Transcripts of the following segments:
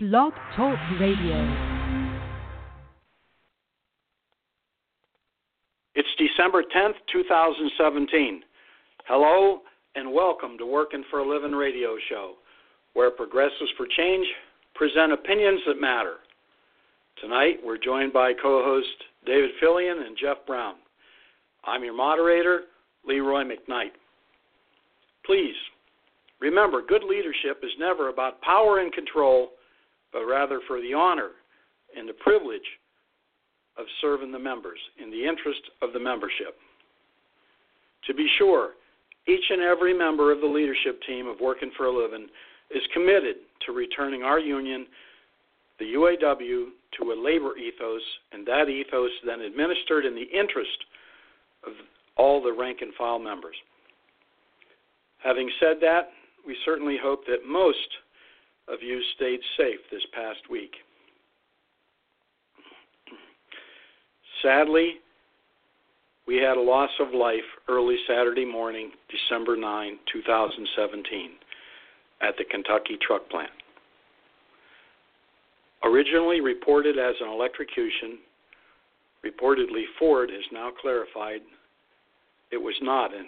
Blog Talk Radio. It's December 10th, 2017. Hello and welcome to Working for a Living radio show, where Progressives for Change present opinions that matter. Tonight we're joined by co host David Fillion and Jeff Brown. I'm your moderator, Leroy McKnight. Please remember, good leadership is never about power and control, but rather for the honor and the privilege of serving the members in the interest of the membership. To be sure, each and every member of the leadership team of Working for a Living is committed to returning our union, the UAW, to a labor ethos, and that ethos then administered in the interest of all the rank and file members. Having said that, we certainly hope that most of you stayed safe this past week. Sadly, we had a loss of life early Saturday morning, December 9, 2017, at the Kentucky truck plant. Originally reported as an electrocution, reportedly Ford has now clarified it was not an,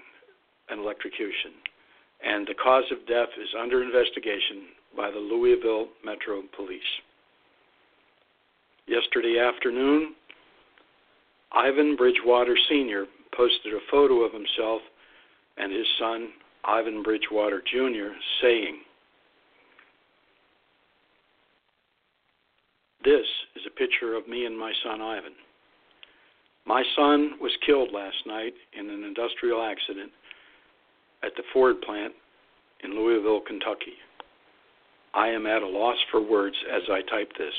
an electrocution, and the cause of death is under investigation by the Louisville Metro Police. Yesterday afternoon, Ivan Bridgewater Sr. posted a photo of himself and his son, Ivan Bridgewater Jr., saying, This is a picture of me and my son Ivan. My son was killed last night in an industrial accident at the Ford plant in Louisville, Kentucky. I am at a loss for words as I type this.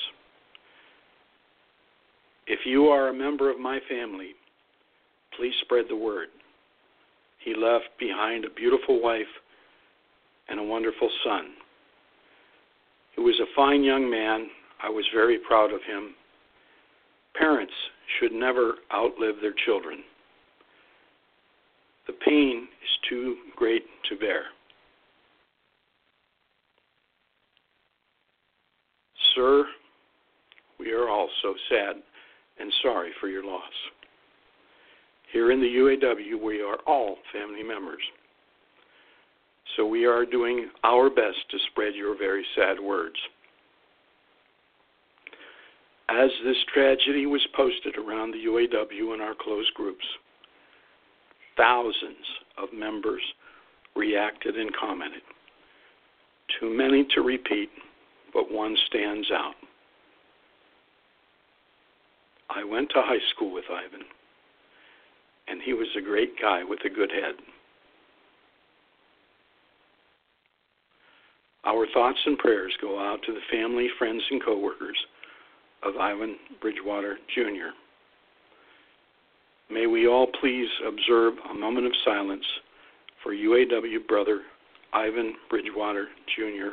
If you are a member of my family, please spread the word. He left behind a beautiful wife and a wonderful son. He was a fine young man. I was very proud of him. Parents should never outlive their children. The pain is too great to bear. Sir, we are all so sad and sorry for your loss. Here in the UAW, we are all family members. So we are doing our best to spread your very sad words. As this tragedy was posted around the UAW in our closed groups, thousands of members reacted and commented. Too many to repeat, but one stands out. I went to high school with Ivan, and he was a great guy with a good head. Our thoughts and prayers go out to the family, friends, and coworkers of Ivan Bridgewater Jr. May we all please observe a moment of silence for UAW brother Ivan Bridgewater Jr.,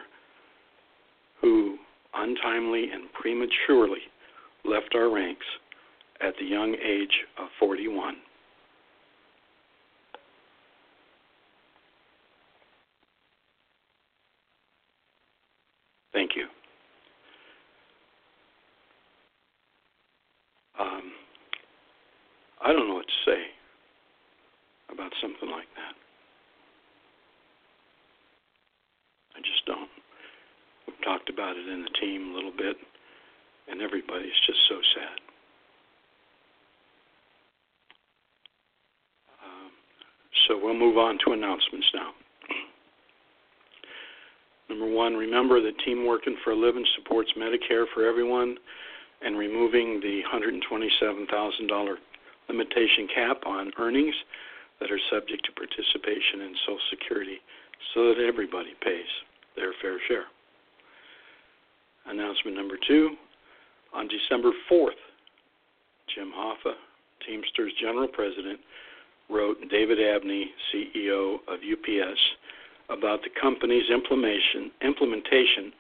who untimely and prematurely left our ranks at the young age of 41. Thank you. Um, I don't know what to say about something like that. I just don't. We've talked about it in the team a little bit, and everybody's just so sad. Um, so we'll move on to announcements now. Number one, remember that Team Working for a Living supports Medicare for everyone and removing the $127,000 limitation cap on earnings that are subject to participation in Social Security so that everybody pays their fair share. Announcement number two. On December 4th, Jim Hoffa, Teamsters General President, wrote David Abney, CEO of UPS, about the company's implementation,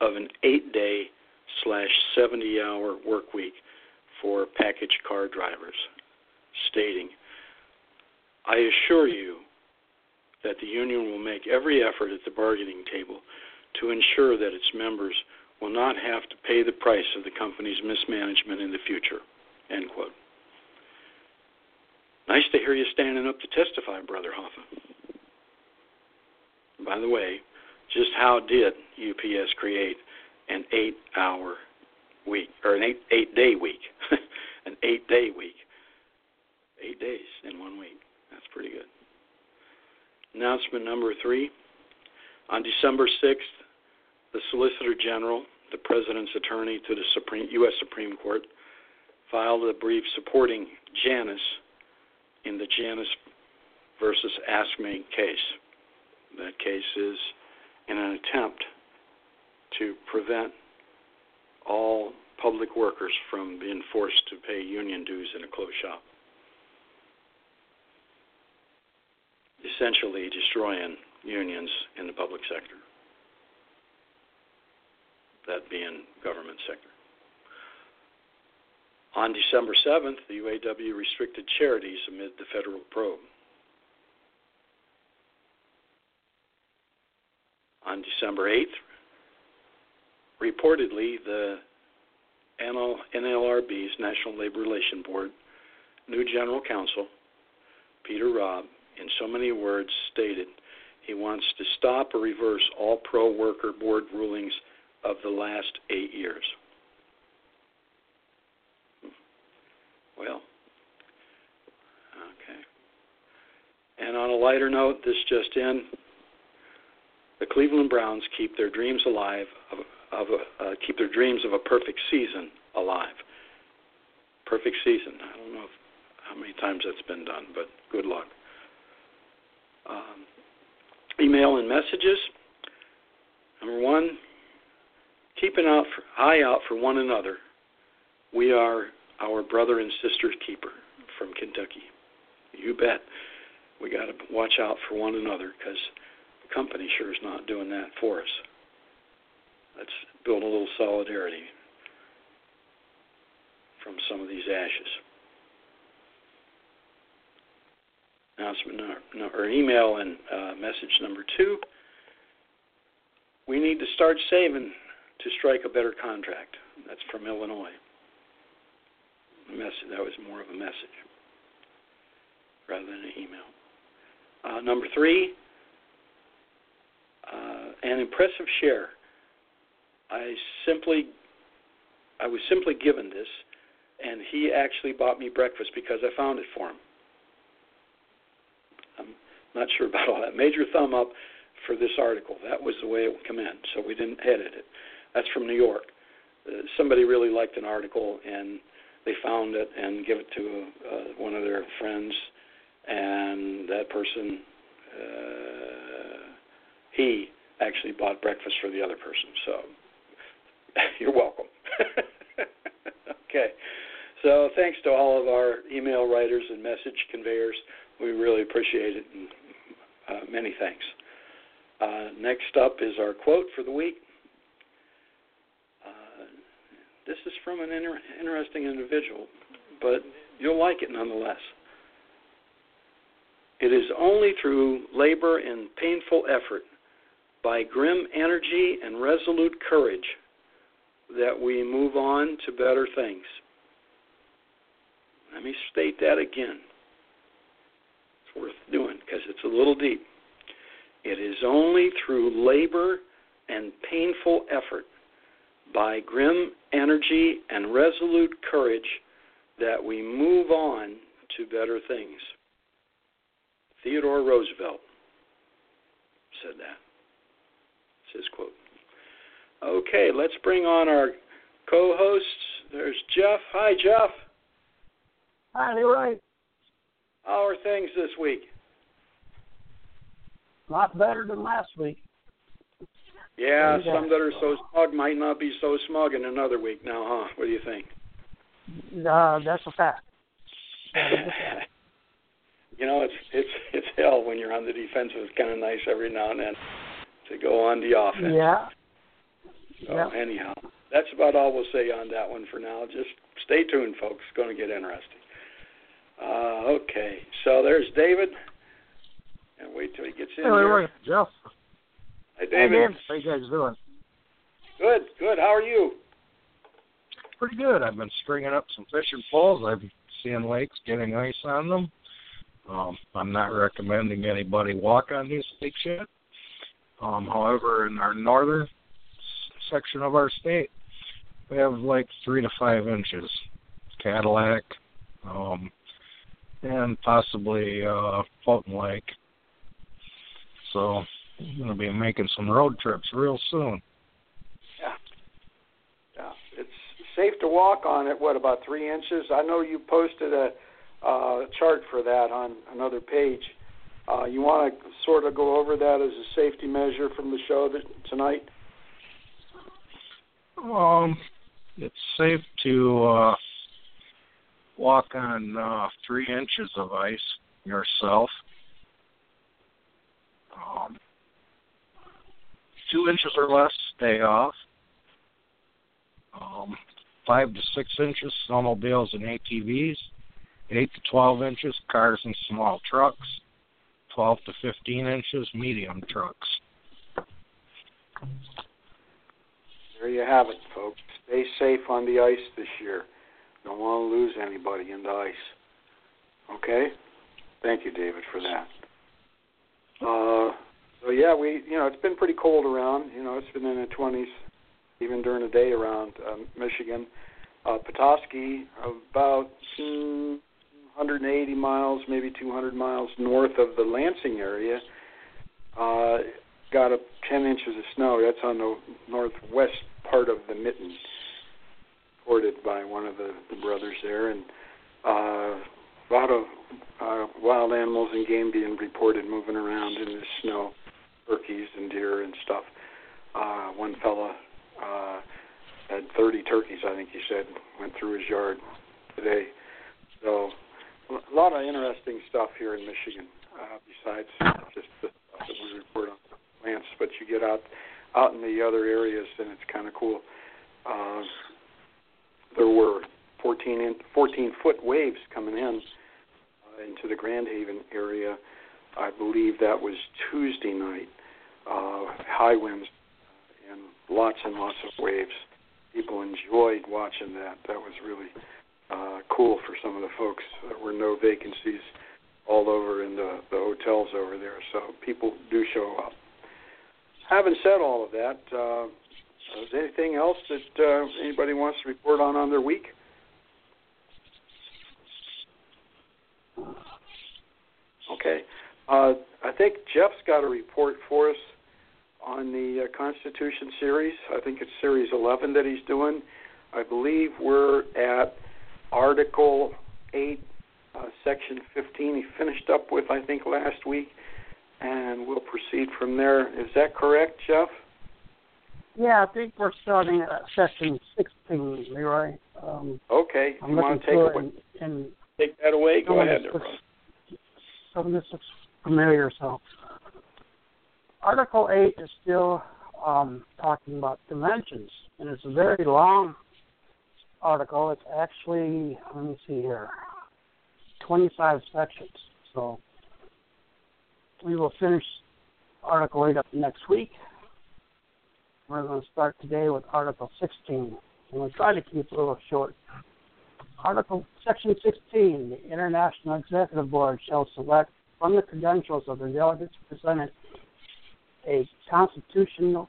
of an eight day slash 70 hour work week for package car drivers, stating, I assure you that the union will make every effort at the bargaining table to ensure that its members will not have to pay the price of the company's mismanagement in the future. End quote. Nice to hear you standing up to testify, Brother Hoffa. By the way, just how did UPS create an eight hour week or an eight eight day week? an eight day week. Eight days in one week. That's pretty good. Announcement number three. On December 6th, the Solicitor General, the President's attorney to the Supreme, U.S. Supreme Court, filed a brief supporting Janus in the Janus versus AFSCME case. That case is in an attempt to prevent all public workers from being forced to pay union dues in a closed shop. Essentially destroying unions in the public sector, that being government sector. On December 7th, the UAW restricted charities amid the federal probe. On December 8th, reportedly, the NLRB's National Labor Relation Board new general counsel, Peter Robb, in so many words stated he wants to stop or reverse all pro worker board rulings of the last eight years. Well, okay. And on a lighter note, this just in the Cleveland Browns keep their dreams alive of, of a, uh, keep their dreams of a perfect season alive. Perfect season. I don't know if, how many times that's been done, but good luck. Um, email and messages. Number one, keep an out for, eye out for one another. We are our brother and sister keeper from Kentucky. You bet. We got to watch out for one another because the company sure is not doing that for us. Let's build a little solidarity from some of these ashes. Announcement no or email and uh, message number two. We need to start saving to strike a better contract. That's from Illinois message. That was more of a message rather than an email. Uh, number three, uh, an impressive share. I simply, I was simply given this, and he actually bought me breakfast because I found it for him. I'm not sure about all that. Major thumb up for this article. That was the way it would come in, so we didn't edit it. That's from New York. Uh, somebody really liked an article, and they found it and give it to uh, one of their friends, and that person, uh, he actually bought breakfast for the other person. So you're welcome. okay. So thanks to all of our email writers and message conveyors. We really appreciate it, and uh, many thanks. Uh, next up is our quote for the week. This is from an inter- interesting individual, but you'll like it nonetheless. It is only through labor and painful effort, by grim energy and resolute courage, that we move on to better things. Let me state that again. It's worth doing because it's a little deep. It is only through labor and painful effort by grim energy and resolute courage that we move on to better things. Theodore Roosevelt said that. It's his quote. Okay, let's bring on our co hosts. There's Jeff. Hi, Jeff. Hi, Leroy. How are things this week? A lot better than last week. Yeah, some that are so smug might not be so smug in another week now, huh? What do you think? Uh, that's a fact. you know, it's it's it's hell when you're on the defensive. It's kind of nice every now and then to go on the offense. Yeah. So yeah. anyhow, that's about all we'll say on that one for now. Just stay tuned, folks. It's going to get interesting. Uh, okay, so there's David. And wait till he gets in hey, here. Wait, Jeff. Hey, David. Hey, How you guys doing? Good, good. How are you? Pretty good. I've been stringing up some fishing poles. I've seen lakes getting ice on them. Um, I'm not recommending anybody walk on these lakes yet. Um, however, in our northern section of our state, we have like three to five inches. Cadillac, um, and possibly uh, Fulton Lake. So I'm going to be making some road trips real soon. Yeah, yeah. It's safe to walk on it. What about three inches? I know you posted a uh, chart for that on another page. Uh, you want to sort of go over that as a safety measure from the show that, tonight? Um, it's safe to uh, walk on uh, three inches of ice yourself. Um, two inches or less, stay off. Um, five to six inches, snowmobiles and ATVs. Eight to twelve inches, cars and small trucks. Twelve to fifteen inches, medium trucks. There you have it, folks. Stay safe on the ice this year. Don't want to lose anybody in the ice. Okay? Thank you, David, for that. Uh, so yeah, we you know it's been pretty cold around. You know it's been in the 20s, even during the day around um, Michigan. Uh, Petoskey, about mm, 180 miles, maybe 200 miles north of the Lansing area, uh, got up 10 inches of snow. That's on the northwest part of the Mitten, reported by one of the, the brothers there, and uh, a lot of uh, wild animals and game being reported moving around in the snow, turkeys and deer and stuff. Uh, one fella uh, had 30 turkeys, I think he said, went through his yard today. So a lot of interesting stuff here in Michigan, uh, besides just the stuff that we report on plants. But you get out out in the other areas, and it's kind of cool. Uh, there were 14 in, 14 foot waves coming in uh, into the Grand Haven area. I believe that was Tuesday night. Uh, high winds and lots and lots of waves. People enjoyed watching that. That was really uh, cool for some of the folks. There were no vacancies all over in the, the hotels over there, so people do show up. Having said all of that, uh, is there anything else that uh, anybody wants to report on on their week? Okay. Uh, I think Jeff's got a report for us on the uh, Constitution series. I think it's series 11 that he's doing. I believe we're at Article 8, uh, Section 15. He finished up with, I think, last week, and we'll proceed from there. Is that correct, Jeff? Yeah, I think we're starting at Section 16, Leroy. Um, okay. I'm you want to take, through it, and, and take that away? Go ahead. this there, Some of this looks familiar, so. Article 8 is still um, talking about dimensions, and it's a very long article. It's actually, let me see here, 25 sections. So we will finish Article 8 up next week. We're going to start today with Article 16, and we'll try to keep it a little short. Article Section 16, the International Executive Board shall select from the credentials of the delegates presented a constitutional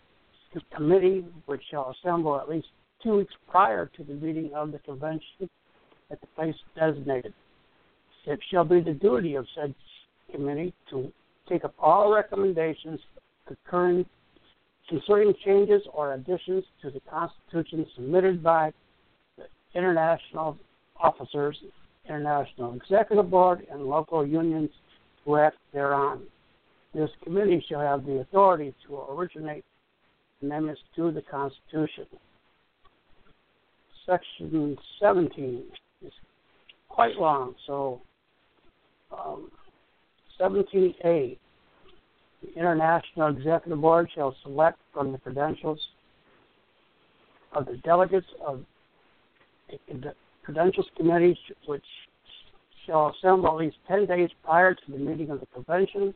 committee which shall assemble at least two weeks prior to the meeting of the convention at the place designated. It shall be the duty of said committee to take up all recommendations concurring concerning changes or additions to the Constitution submitted by the international officers, international executive board, and local unions who act thereon. This committee shall have the authority to originate amendments to the Constitution. Section 17 is quite long, so um, 17A. The International Executive Board shall select from the credentials of the delegates of the credentials committee, which shall assemble at least 10 days prior to the meeting of the convention.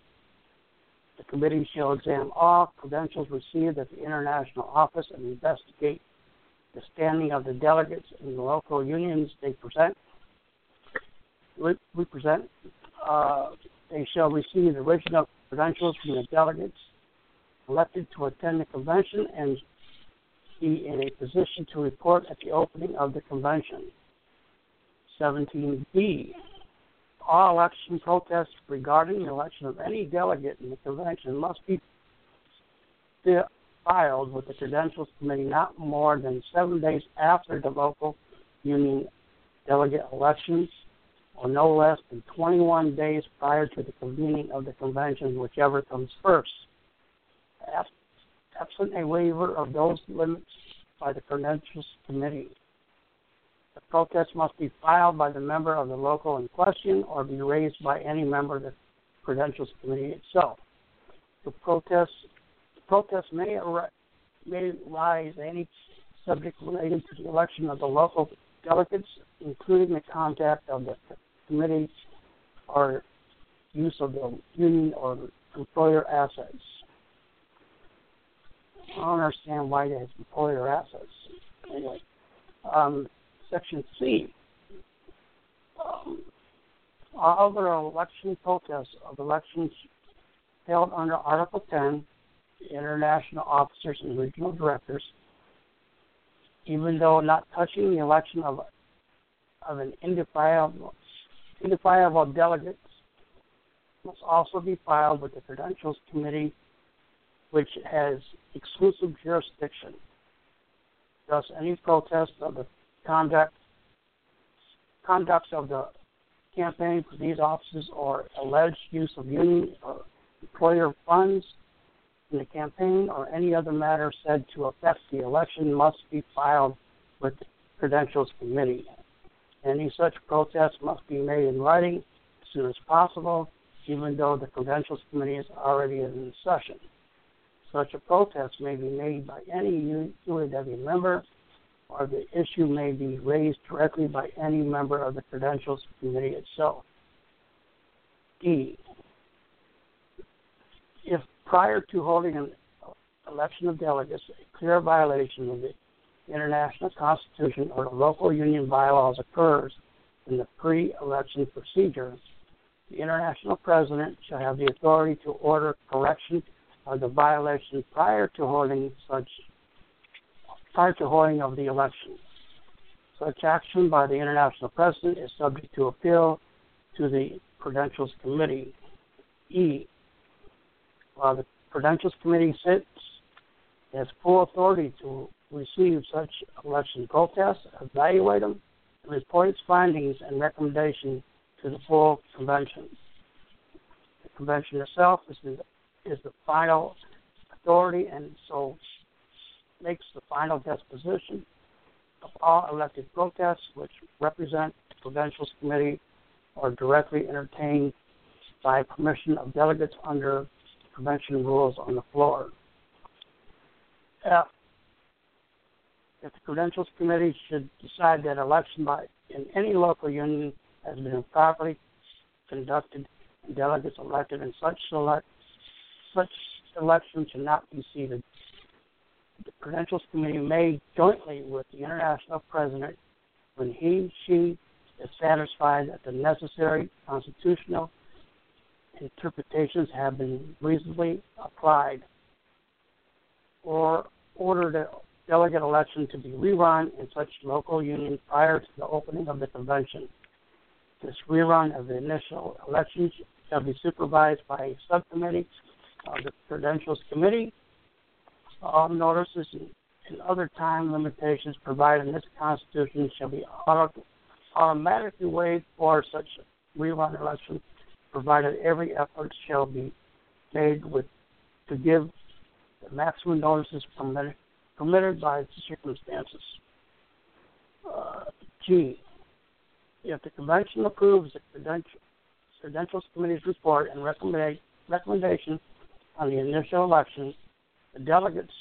The committee shall examine all credentials received at the international office and investigate the standing of the delegates in the local unions they present. Represent. Uh, they shall receive the original credentials from the delegates elected to attend the convention and be in a position to report at the opening of the convention. 17B. All election protests regarding the election of any delegate in the convention must be filed with the Credentials Committee not more than seven days after the local union delegate elections or no less than 21 days prior to the convening of the convention, whichever comes first. Absent a waiver of those limits by the Credentials Committee, the protest must be filed by the member of the local in question or be raised by any member of the Credentials Committee itself. The protest, the protest may, ar- may rise any subject related to the election of the local delegates, including the contact of the committee or use of the union or employer assets. I don't understand why they have employer assets. Anyway, um, Section C. Um, all other election protests of elections held under Article 10, international officers and regional directors, even though not touching the election of of an indefilable, indefilable delegate, must also be filed with the Credentials Committee, which has exclusive jurisdiction. Thus, any protest of the conduct conducts of the campaign for these offices or alleged use of union or employer funds in the campaign or any other matter said to affect the election must be filed with the Credentials Committee. Any such protest must be made in writing as soon as possible, even though the Credentials Committee is already in session. Such a protest may be made by any UAW member or the issue may be raised directly by any member of the Credentials Committee itself. D. If prior to holding an election of delegates, a clear violation of the international constitution or the local union bylaws occurs in the pre-election procedure, the international president shall have the authority to order correction of the violation prior to holding such prior to holding of the election. Such action by the international president is subject to appeal to the Credentials Committee. E. While the Credentials Committee sits, it has full authority to receive such election protests, evaluate them, and report its findings and recommendations to the full convention. The convention itself is the, is the final authority, and so makes the final disposition of all elected protests which represent the Credentials Committee or directly entertained by permission of delegates under convention rules on the floor. F. If the Credentials Committee should decide that election by in any local union has been improperly conducted and delegates elected in such select such election should not be seated the Credentials Committee may jointly with the international president when he, she is satisfied that the necessary constitutional interpretations have been reasonably applied or order the delegate election to be rerun in such local union prior to the opening of the convention. This rerun of the initial elections shall be supervised by a subcommittee of the Credentials Committee all notices and other time limitations provided in this Constitution shall be automatically waived for such rerun election, provided every effort shall be made with to give the maximum notices permitted, permitted by circumstances. Uh, G. If the convention approves the credential, Credentials Committee's report and recommendation on the initial election, the delegates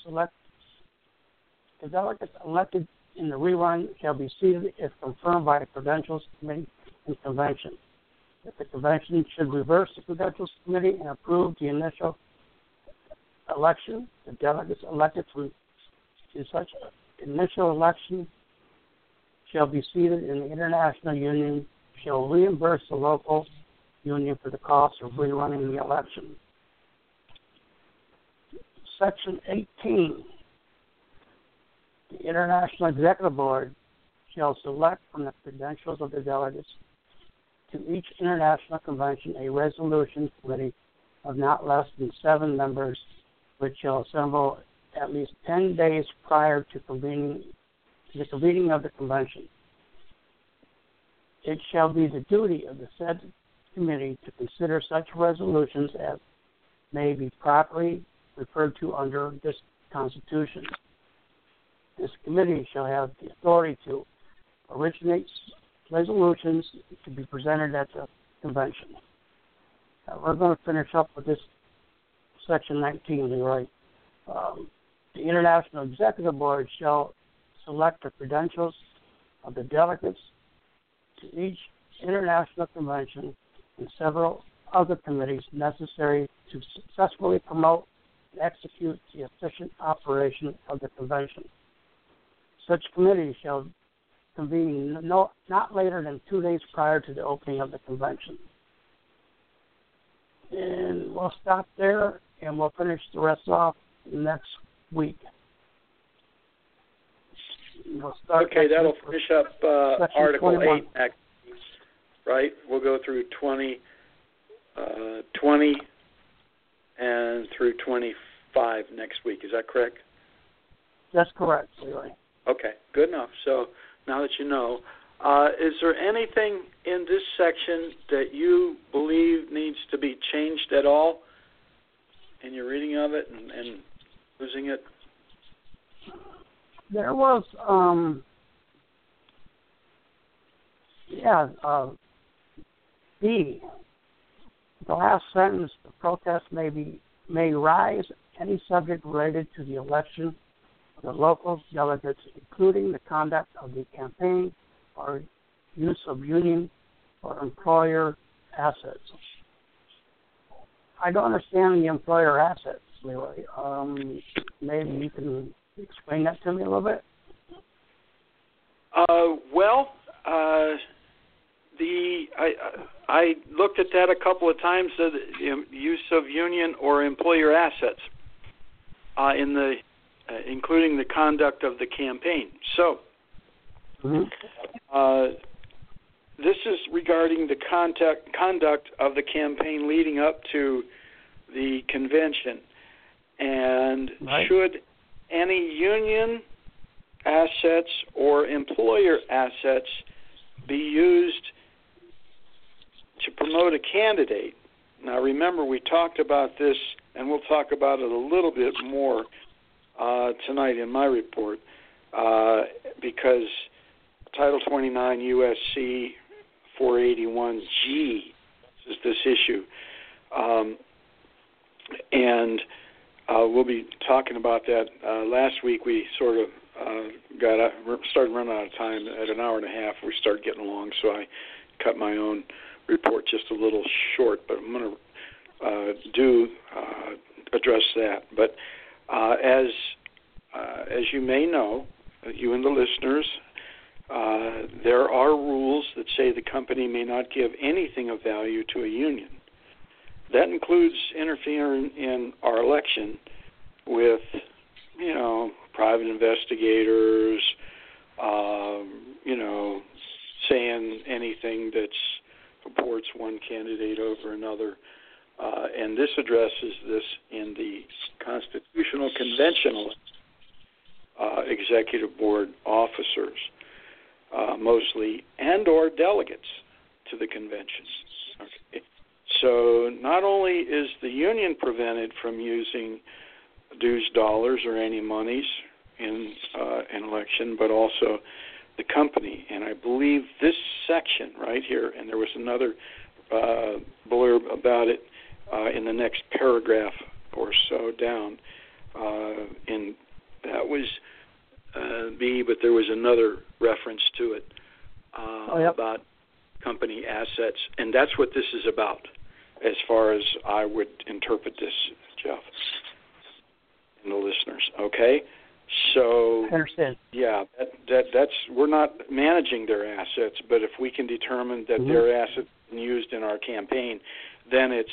the delegates elected in the rerun shall be seated if confirmed by the Credentials Committee and Convention. If the Convention should reverse the Credentials Committee and approve the initial election, the delegates elected from to such initial election shall be seated in the international union shall reimburse the local union for the cost of rerunning the election. Section 18. The International Executive Board shall select from the credentials of the delegates to each international convention a resolution committee of not less than seven members, which shall assemble at least ten days prior to convening the convening of the convention. It shall be the duty of the said committee to consider such resolutions as may be properly referred to under this Constitution. This committee shall have the authority to originate resolutions to be presented at the convention. Now, we're going to finish up with this section 19, Leroy. Um, the International Executive Board shall select the credentials of the delegates to each international convention and several other committees necessary to successfully promote execute the efficient operation of the convention. Such committee shall convene no, not later than two days prior to the opening of the convention. And we'll stop there and we'll finish the rest off next week. We'll okay, that'll finish up uh, Article 21. 8 next, right? We'll go through 20, uh, 20 and through 25 next week. Is that correct? That's correct, Leroy. Okay, good enough. So now that you know, uh, is there anything in this section that you believe needs to be changed at all in your reading of it and, and losing it? There was, um, yeah, uh, B. The last sentence: the protest may be may rise any subject related to the election of the local delegates, including the conduct of the campaign or use of union or employer assets. I don't understand the employer assets, Leroy. Um, maybe you can explain that to me a little bit. Uh, well, uh, the I I looked at that a couple of times. The use of union or employer assets uh, in the uh, including the conduct of the campaign. So, Mm-hmm. uh, this is regarding the contact, conduct of the campaign leading up to the convention. And Right. should any union assets or employer assets be used to promote a candidate? Now, remember, we talked about this, and we'll talk about it a little bit more uh, tonight in my report, uh, because Title 29 USC 481G is this issue. Um, and uh, we'll be talking about that. Uh, last week we sort of uh, got started running out of time at an hour and a half. We started getting along, so I cut my own report just a little short. But I'm going to uh, do uh, address that. But uh, as uh, as you may know, you and the listeners, uh, there are rules that say the company may not give anything of value to a union. That includes interfering in our election with, you know, private investigators, um, you know, saying anything that supports one candidate over another. Uh, and this addresses this in the Constitutional Conventional uh, Executive Board officers, uh, mostly, and or delegates to the convention. Okay. So not only is the union prevented from using dues dollars or any monies in uh, an election, but also the company. And I believe this section right here, and there was another uh, blurb about it uh, in the next paragraph or so down. Uh, in that was uh, B, but there was another reference to it uh, Oh, yep. about company assets, and that's what this is about, as far as I would interpret this, Jeff. And the listeners. Okay, so I understand. yeah, that, that that's we're not managing their assets, but if we can determine that Mhm. their assets used in our campaign, then it's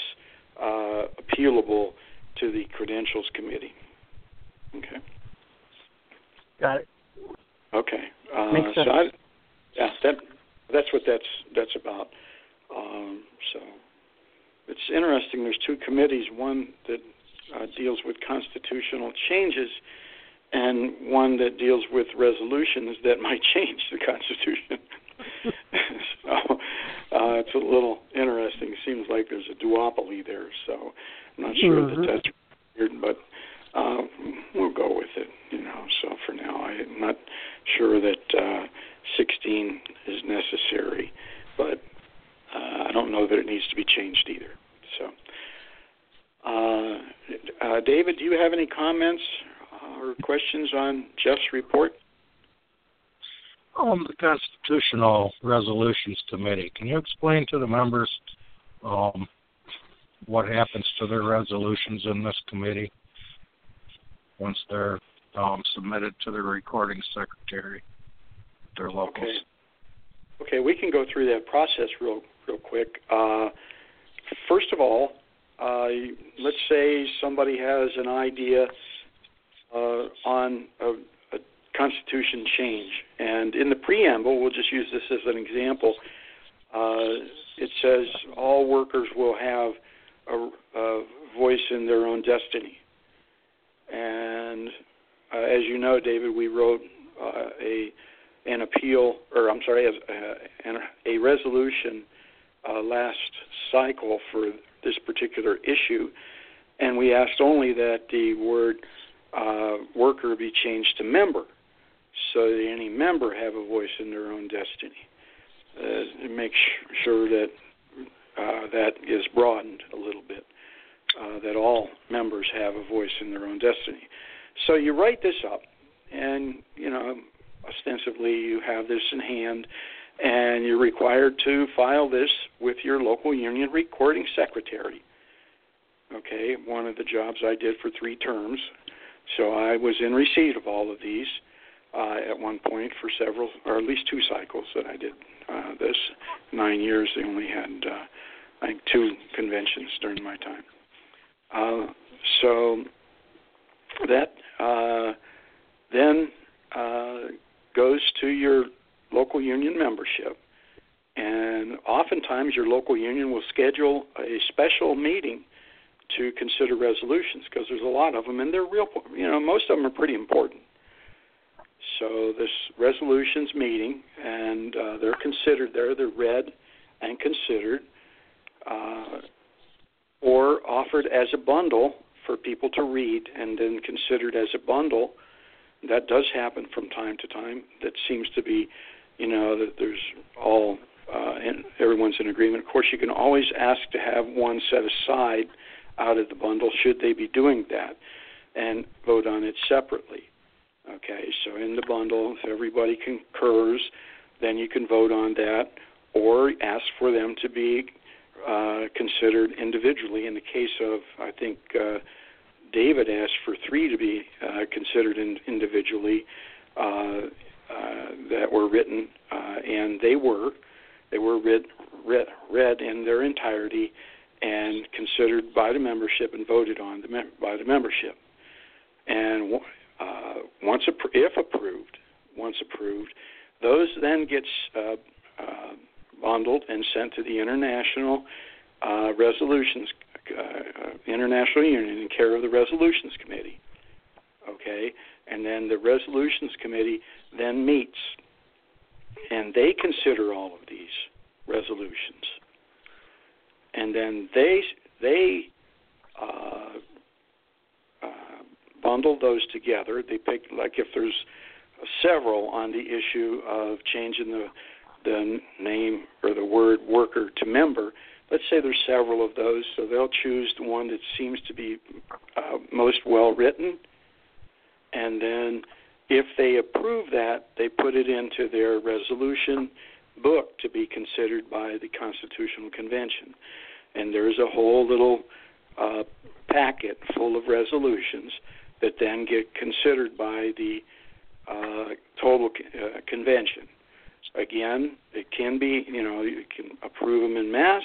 uh, appealable to the credentials committee. Okay. Got it. Okay. Uh, Makes so. I, yeah, that that's what that's that's about. Um, so it's interesting. There's two committees. One that uh, deals with constitutional changes, and one that deals with resolutions that might change the Constitution. so uh, it's a little interesting. Seems like there's a duopoly there. So I'm not sure Mhm. that that's weird, but uh, we'll go with it. You know. So for now, I'm not sure that uh, 16 is necessary, but uh, I don't know that it needs to be changed either. So, uh, uh, David, do you have any comments or questions on Jeff's report? Um, the Constitutional Resolutions Committee. Can you explain to the members um, what happens to their resolutions in this committee once they're um, submitted to the recording secretary, their locals? Okay. Okay, we can go through that process real real quick. Uh, first of all, uh, let's say somebody has an idea uh, on a, a constitution change, and in the preamble, we'll just use this as an example. Uh, it says all workers will have a, a voice in their own destiny, and uh, as you know, David, we wrote uh, a an appeal, or I'm sorry, a, a, a resolution uh, last cycle for this particular issue, and we asked only that the word uh, worker be changed to member, so that any member have a voice in their own destiny. Uh, make sure that uh, that is broadened a little bit, uh, that all members have a voice in their own destiny. So you write this up, and you know ostensibly you have this in hand and you're required to file this with your local union recording secretary. Okay, one of the jobs I did for three terms, so I was in receipt of all of these uh, at one point for several, or at least two cycles that I did uh, this. Nine years, they only had, uh, I think, two conventions during my time. Uh, so that uh, then uh, goes to your local union membership. And oftentimes, your local union will schedule a special meeting to consider resolutions because there's a lot of them, and they're real. You know, most of them are pretty important. So this resolutions meeting, and uh, they're considered there. They're read and considered, uh, or offered as a bundle for people to read, and then considered as a bundle that does happen from time to time. That seems to be, you know, that there's all uh, and everyone's in agreement. Of course, you can always ask to have one set aside out of the bundle should they be doing that, and vote on it separately. Okay, so in the bundle, if everybody concurs, then you can vote on that, or ask for them to be uh, considered individually. In the case of, I think. Uh, David asked for three to be uh, considered in, individually uh, uh, that were written, uh, and they were. They were read, read, read in their entirety and considered by the membership and voted on the mem- by the membership. And uh, once appro- if approved, once approved, those then gets uh, uh, bundled and sent to the international uh, resolutions uh, International Union in care of the Resolutions Committee. Okay, and then the Resolutions Committee then meets, and they consider all of these resolutions, and then they they uh, uh, bundle those together. They pick like if there's several on the issue of changing the the name or the word worker to member let's say there's several of those, so they'll choose the one that seems to be uh, most well written, and then if they approve that, they put it into their resolution book to be considered by the Constitutional Convention. And there's a whole little uh, packet full of resolutions that then get considered by the uh, total uh, convention. Again, it can be, you know, you can approve them in mass,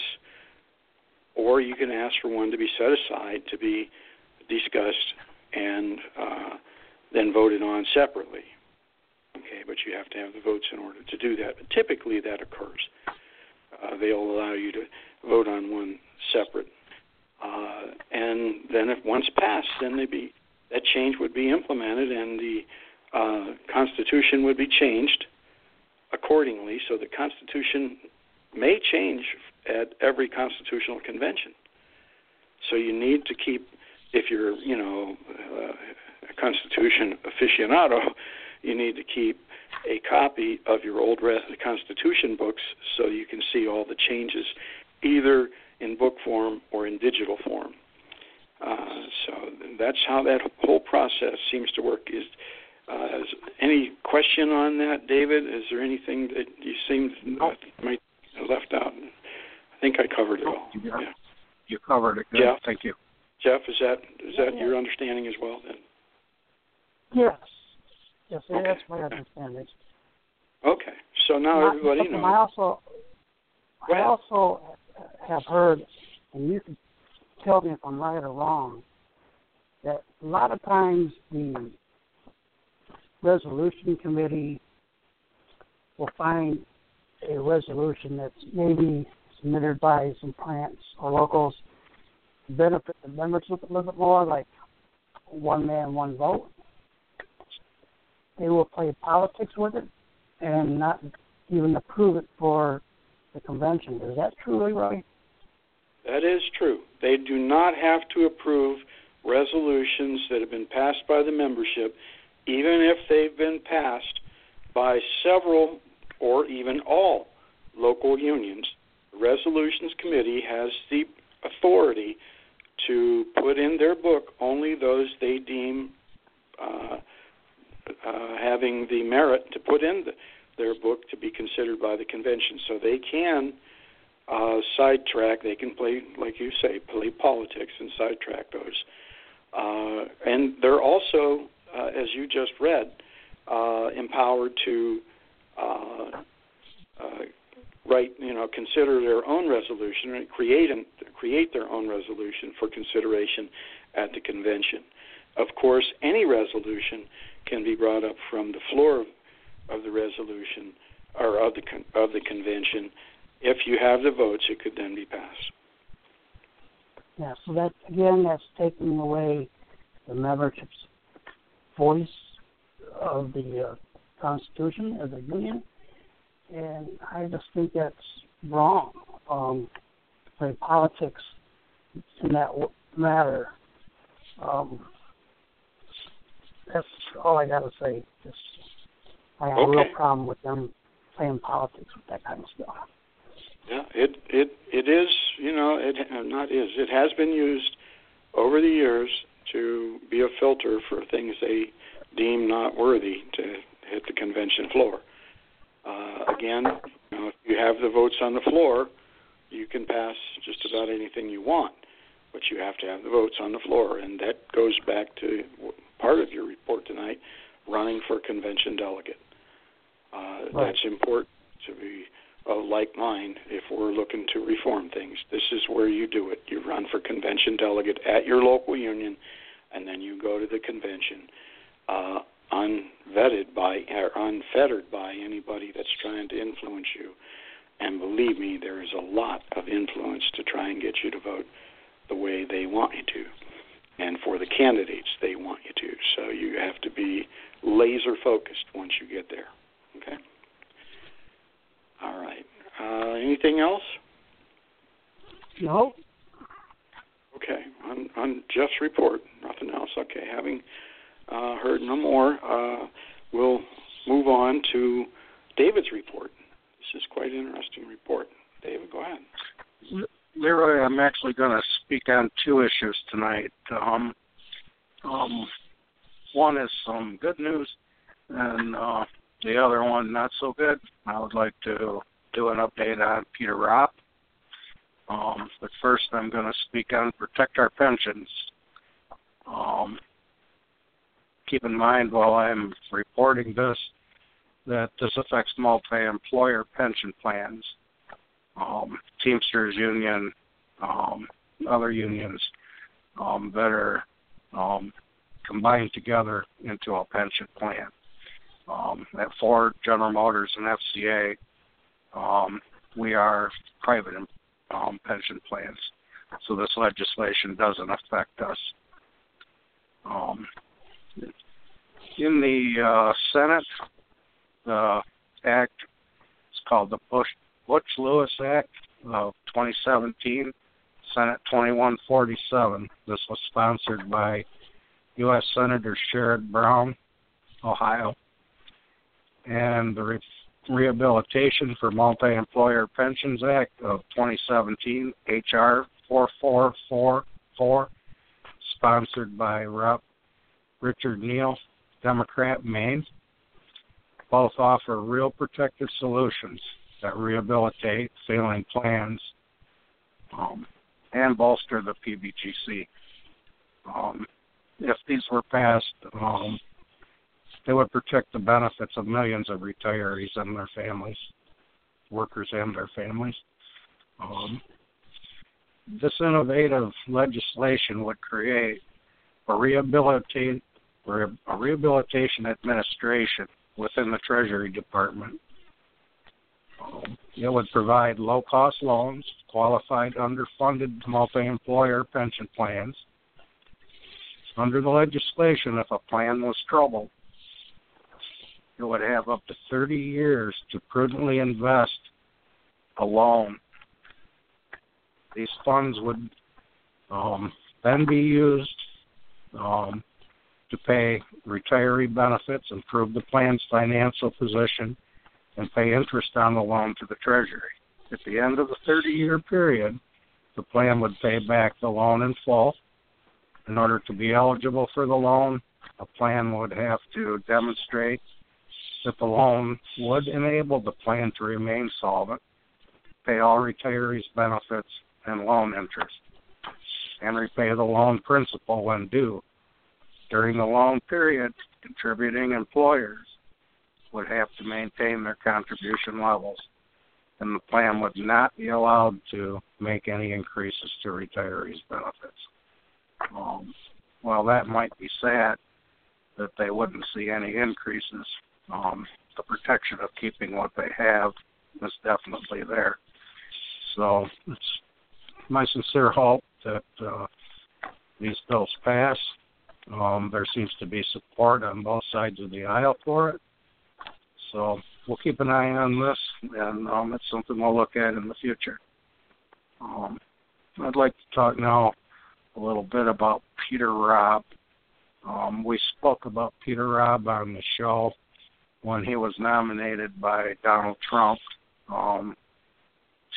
or you can ask for one to be set aside to be discussed and uh, then voted on separately. Okay, but you have to have the votes in order to do that. But typically, that occurs. Uh, they'll allow you to vote on one separate, uh, and then if once passed, then they be that change would be implemented, and the uh, Constitution would be changed accordingly. So the Constitution may change at every constitutional convention. So you need to keep, if you're, you know, uh, a Constitution aficionado, you need to keep a copy of your old Constitution books so you can see all the changes, either in book form or in digital form. Uh, so that's how that whole process seems to work. Is uh, any question on that, David? Is there anything that you seem no. might have left out? I think I covered it all. Yeah. You covered it. Good. Jeff, thank you. Jeff, is that is that yeah. your understanding as well? Then. Yes. Yes, okay. that's my understanding. Okay, so now Not, everybody knows. I also, I also have heard, and you can tell me if I'm right or wrong, that a lot of times the resolution committee will find a resolution that's maybe submitted by some plants or locals benefit the members a little bit more, like one man, one vote. They will play politics with it and not even approve it for the convention. Is that true, Leroy? That is true. They do not have to approve resolutions that have been passed by the membership, even if they've been passed by several or even all local unions. The Resolutions Committee has the authority to put in their book only those they deem uh, uh, having the merit to put in the, their book to be considered by the convention. So they can uh, sidetrack. They can play, like you say, play politics and sidetrack those. Uh, and they're also, uh, as you just read, uh, empowered to uh, uh, write, you know, consider their own resolution and create and create their own resolution for consideration at the convention. Of course, any resolution can be brought up from the floor of, the resolution or of the con- of the convention. If you have the votes, it could then be passed. Yeah, so that again, that's taking away the membership's voice of the uh, Constitution of the Union, and I just think that's wrong. Um, play politics in that matter. Um, that's all I got to say. Just I have okay. a real problem with them playing politics with that kind of stuff. Yeah, it it it is. You know, it not is. It has been used over the years to be a filter for things they deem not worthy to hit the convention floor. Uh, again, you know, if you have the votes on the floor, you can pass just about anything you want, but you have to have the votes on the floor, and that goes back to part of your report tonight, running for convention delegate. Uh, right. That's important to be uh, like mind if we're looking to reform things. This is where you do it. You run for convention delegate at your local union, and then you go to the convention, uh, unvetted by or unfettered by anybody that's trying to influence you. And believe me, there is a lot of influence to try and get you to vote the way they want you to and for the candidates they want you to. So you have to be laser focused once you get there. Okay. All right. Uh, anything else? No. Okay. On on Jeff's report, nothing else. Okay. Having uh, heard no more, uh, we'll move on to David's report. This is quite an interesting report. David, go ahead. Leroy, I'm actually going to speak on two issues tonight. Um, um, one is some good news, and uh, the other one not so good. I would like to do an update on Peter Robb. Um, but first, I'm going to speak on protect our pensions. Um, keep in mind while I'm reporting this that this affects multi-employer pension plans, um, Teamsters Union, um, other unions um, that are um, combined together into a pension plan. Um, at Ford, General Motors, and FCA, um, we are private um, pension plans, so this legislation doesn't affect us. Um, in the uh, Senate, the act is called the Bush Butch Lewis Act of 2017, Senate 2147. This was sponsored by U.S. Senator Sherrod Brown, Ohio, and the Re- Rehabilitation for Multi-Employer Pensions Act of 2017, H.R. 4444, sponsored by Rep. Richard Neal, Democrat, Maine. Both offer real protective solutions that rehabilitate failing plans um, and bolster the PBGC. Um, if these were passed, um, they would protect the benefits of millions of retirees and their families, workers and their families. Um, this innovative legislation would create a rehabilitate a rehabilitation administration within the Treasury Department. It would provide low cost loans, qualified underfunded multi employer pension plans. Under the legislation, if a plan was troubled, it would have up to 30 years to prudently invest a loan. These funds would um, then be used um, to pay retiree benefits, improve the plan's financial position, and pay interest on the loan to the Treasury. At the end of the 30 year period, the plan would pay back the loan in full. In order to be eligible for the loan, a plan would have to demonstrate that the loan would enable the plan to remain solvent, pay all retirees' benefits and loan interest, and repay the loan principal when due during the loan period, contributing employers would have to maintain their contribution levels, and the plan would not be allowed to make any increases to retirees' benefits. Um, while that might be sad that they wouldn't see any increases, um, the protection of keeping what they have is definitely there. So it's my sincere hope that uh, these bills pass um, there seems to be support on both sides of the aisle for it. So we'll keep an eye on this, and um, it's something we'll look at in the future. Um, I'd like to talk now a little bit about Peter Robb. Um, we spoke about Peter Robb on the show when he was nominated by Donald Trump um,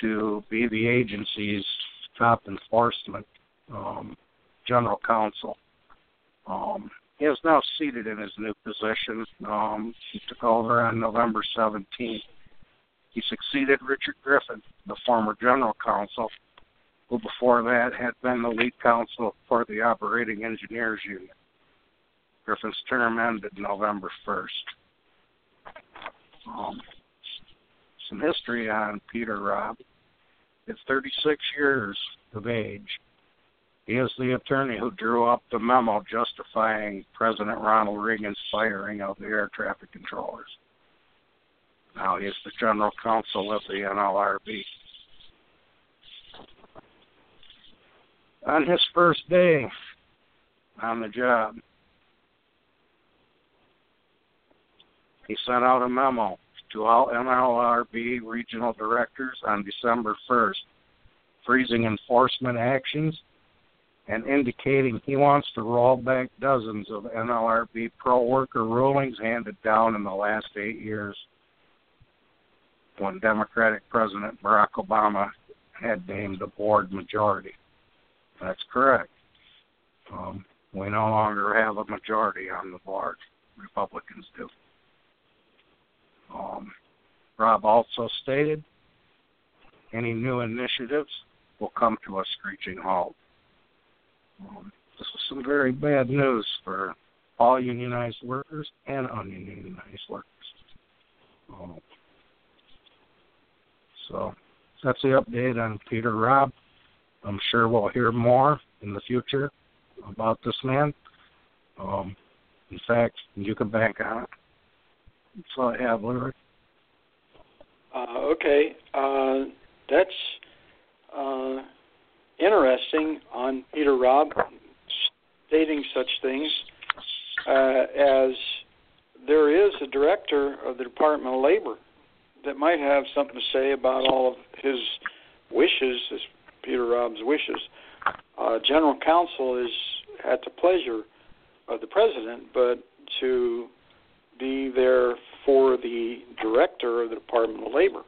to be the agency's top enforcement um, general counsel. Um, he is now seated in his new position. Um, he took over on November 17th. He succeeded Richard Griffin, the former general counsel, who before that had been the lead counsel for the Operating Engineers Union. Griffin's term ended November 1st. Um, some history on Peter Robb. At 36 years of age, he is the attorney who drew up the memo justifying President Ronald Reagan's firing of the air traffic controllers. Now he is the general counsel of the NLRB. On his first day on the job, he sent out a memo to all NLRB regional directors on December 1st, freezing enforcement actions and indicating he wants to roll back dozens of NLRB pro worker rulings handed down in the last eight years when Democratic President Barack Obama had named the board majority. That's correct. Um, we no longer have a majority on the board. Republicans do. Um, Robb also stated any new initiatives will come to a screeching halt. This was some very bad news for all unionized workers and ununionized workers. Um, so that's the update on Peter Robb. I'm sure we'll hear more in the future about this man. Um, in fact, you can bank on it. That's all I have, Larry. Uh, okay, uh, that's uh, interesting on Peter Robb stating such things uh, as there is a director of the Department of Labor that might have something to say about all of his wishes, his Peter Robb's wishes. Uh, General counsel is at the pleasure of the president, but to be there for the director of the Department of Labor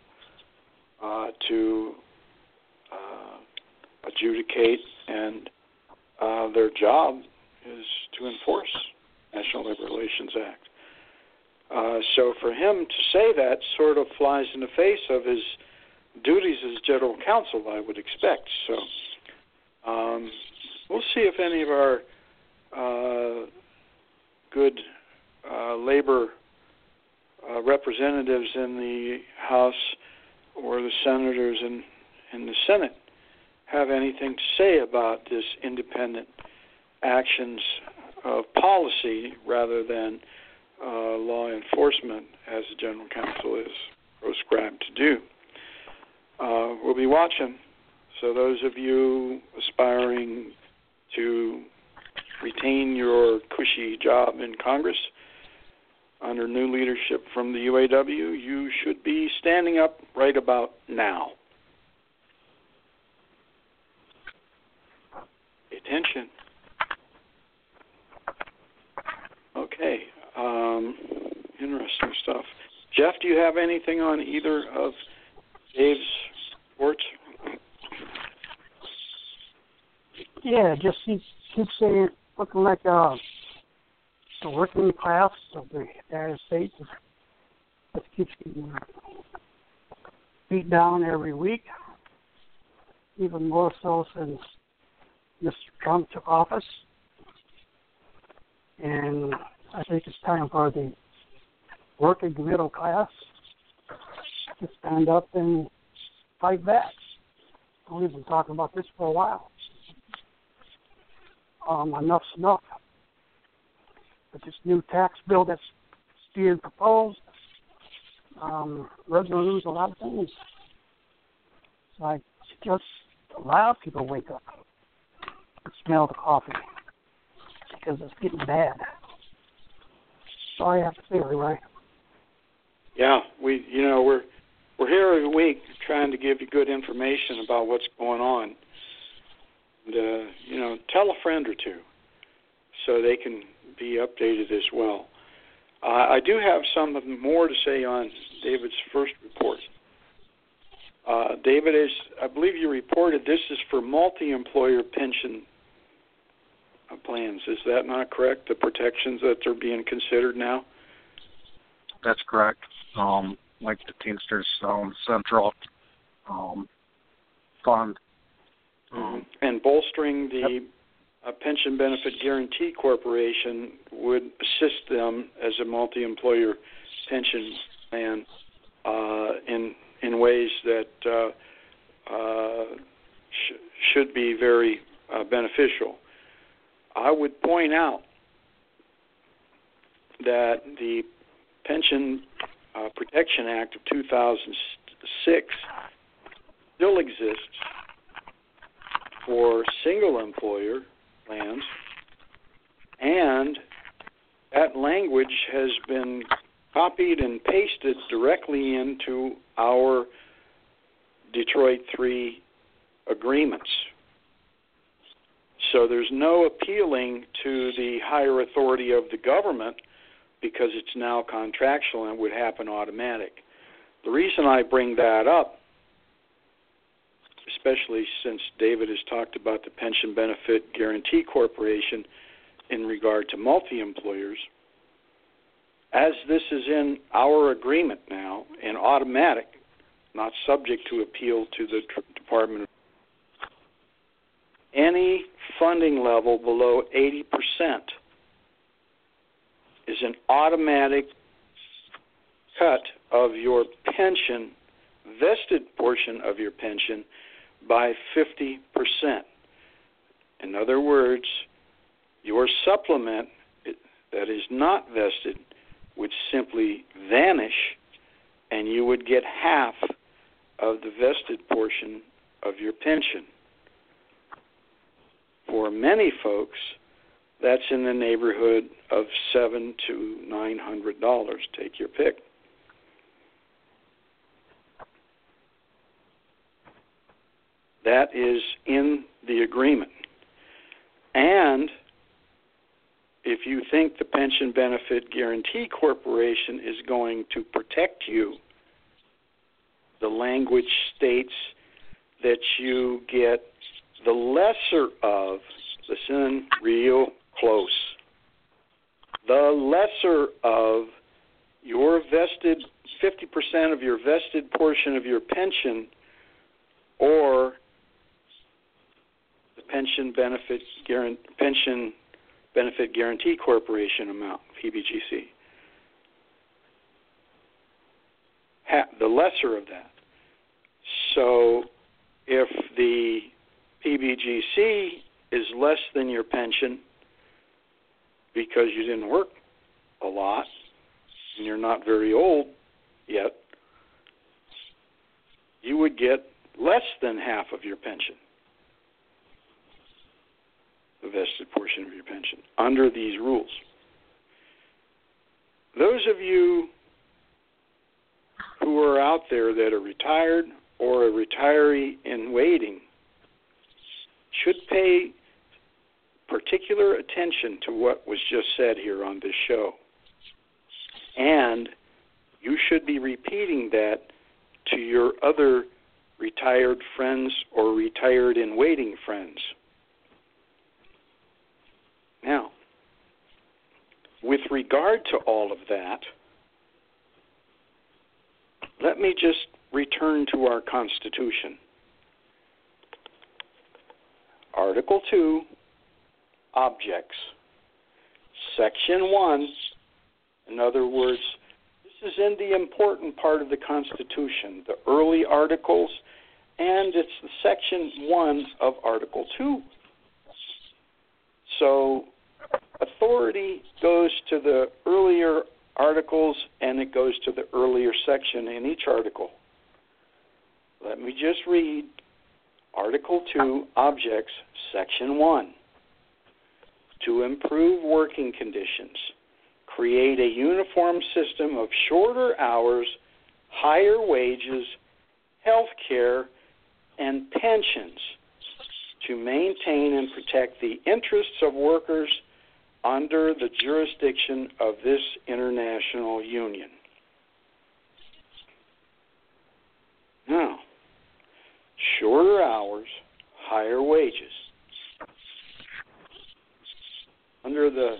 uh, to uh, adjudicate, and uh, their job is to enforce National Labor Relations Act. Uh, so for him to say that sort of flies in the face of his duties as general counsel, I would expect. So um, we'll see if any of our uh, good uh, labor uh, representatives in the House or the senators in, in the Senate have anything to say about this independent actions of policy rather than uh, law enforcement, as the general counsel is prescribed to do. Uh, we'll be watching. So, those of you aspiring to retain your cushy job in Congress under new leadership from the UAW, you should be standing up right about now. Attention. Okay. Um, interesting stuff. Jeff, do you have anything on either of Dave's reports? Yeah, just keep keep saying looking like uh, the working class of the United States just keeps getting beat down every week, even more so since Mr. Trump took office. And I think it's time for the working middle class to stand up and fight back. We've been talking about this for a while. Um, enough's enough. But this new tax bill that's being proposed, um, we're going to lose a lot of things. So I just allow people to wake up smell the coffee because it's getting bad. Sorry I have to say, right? Yeah, we you know we're we're here every week trying to give you good information about what's going on. And, uh, you know, tell a friend or two so they can be updated as well. Uh, I do have some more to say on David's first report. Uh, David, is I believe you reported this is for multi-employer pension plans. Is that not correct? The protections that are being considered now. That's correct. Um, like the Teamsters um, Central um, Fund. Mm-hmm. And bolstering the yep. uh, Pension Benefit Guaranty Corporation would assist them as a multi-employer pension plan uh, in in ways that uh, uh sh- should be very uh, beneficial. I would point out that the Pension uh, Protection Act of 2006 still exists for single employer plans, and that language has been copied and pasted directly into our Detroit 3 agreements. So there's no appealing to the higher authority of the government because it's now contractual and would happen automatic. The reason I bring that up, especially since David has talked about the Pension Benefit Guaranty Corporation in regard to multi employers, as this is in our agreement now and automatic, not subject to appeal to the Department of any funding level below 80% is an automatic cut of your pension, vested portion of your pension, by 50%. In other words, your supplement that is not vested would simply vanish and you would get half of the vested portion of your pension. For many folks, that's in the neighborhood of seven to nine hundred dollars. Take your pick. That is in the agreement. And if you think the Pension Benefit Guaranty Corporation is going to protect you, the language states that you get the lesser of, listen real close, the lesser of your vested 50% of your vested portion of your pension or the pension benefit guarantee, pension benefit guarantee corporation amount PBGC the lesser of that. So if the PBGC is less than your pension because you didn't work a lot and you're not very old yet, you would get less than half of your pension, the vested portion of your pension, under these rules. Those of you who are out there that are retired or a retiree in waiting should pay particular attention to what was just said here on this show. And you should be repeating that to your other retired friends or retired in waiting friends. Now, with regard to all of that, let me just return to our Constitution. Article 2, Objects. Section 1, in other words, this is in the important part of the Constitution, the early articles, and it's the Section 1 of Article 2. So, authority goes to the earlier articles and it goes to the earlier section in each article. Let me just read Article 2, Objects, Section 1. To improve working conditions, create a uniform system of shorter hours, higher wages, health care, and pensions to maintain and protect the interests of workers under the jurisdiction of this international union. Now, shorter hours, higher wages. Under the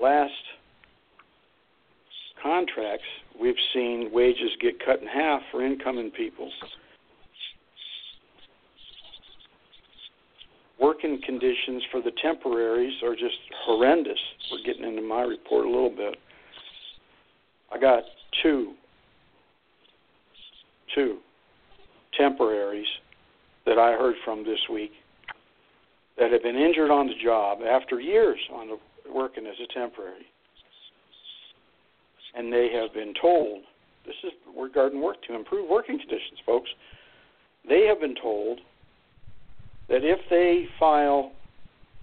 last contracts, we've seen wages get cut in half for incoming people. Working conditions for the temporaries are just horrendous. We're getting into my report a little bit. I got two, two temporaries that I heard from this week that have been injured on the job after years on the, working as a temporary. And they have been told this is regarding work to improve working conditions, folks. They have been told that if they file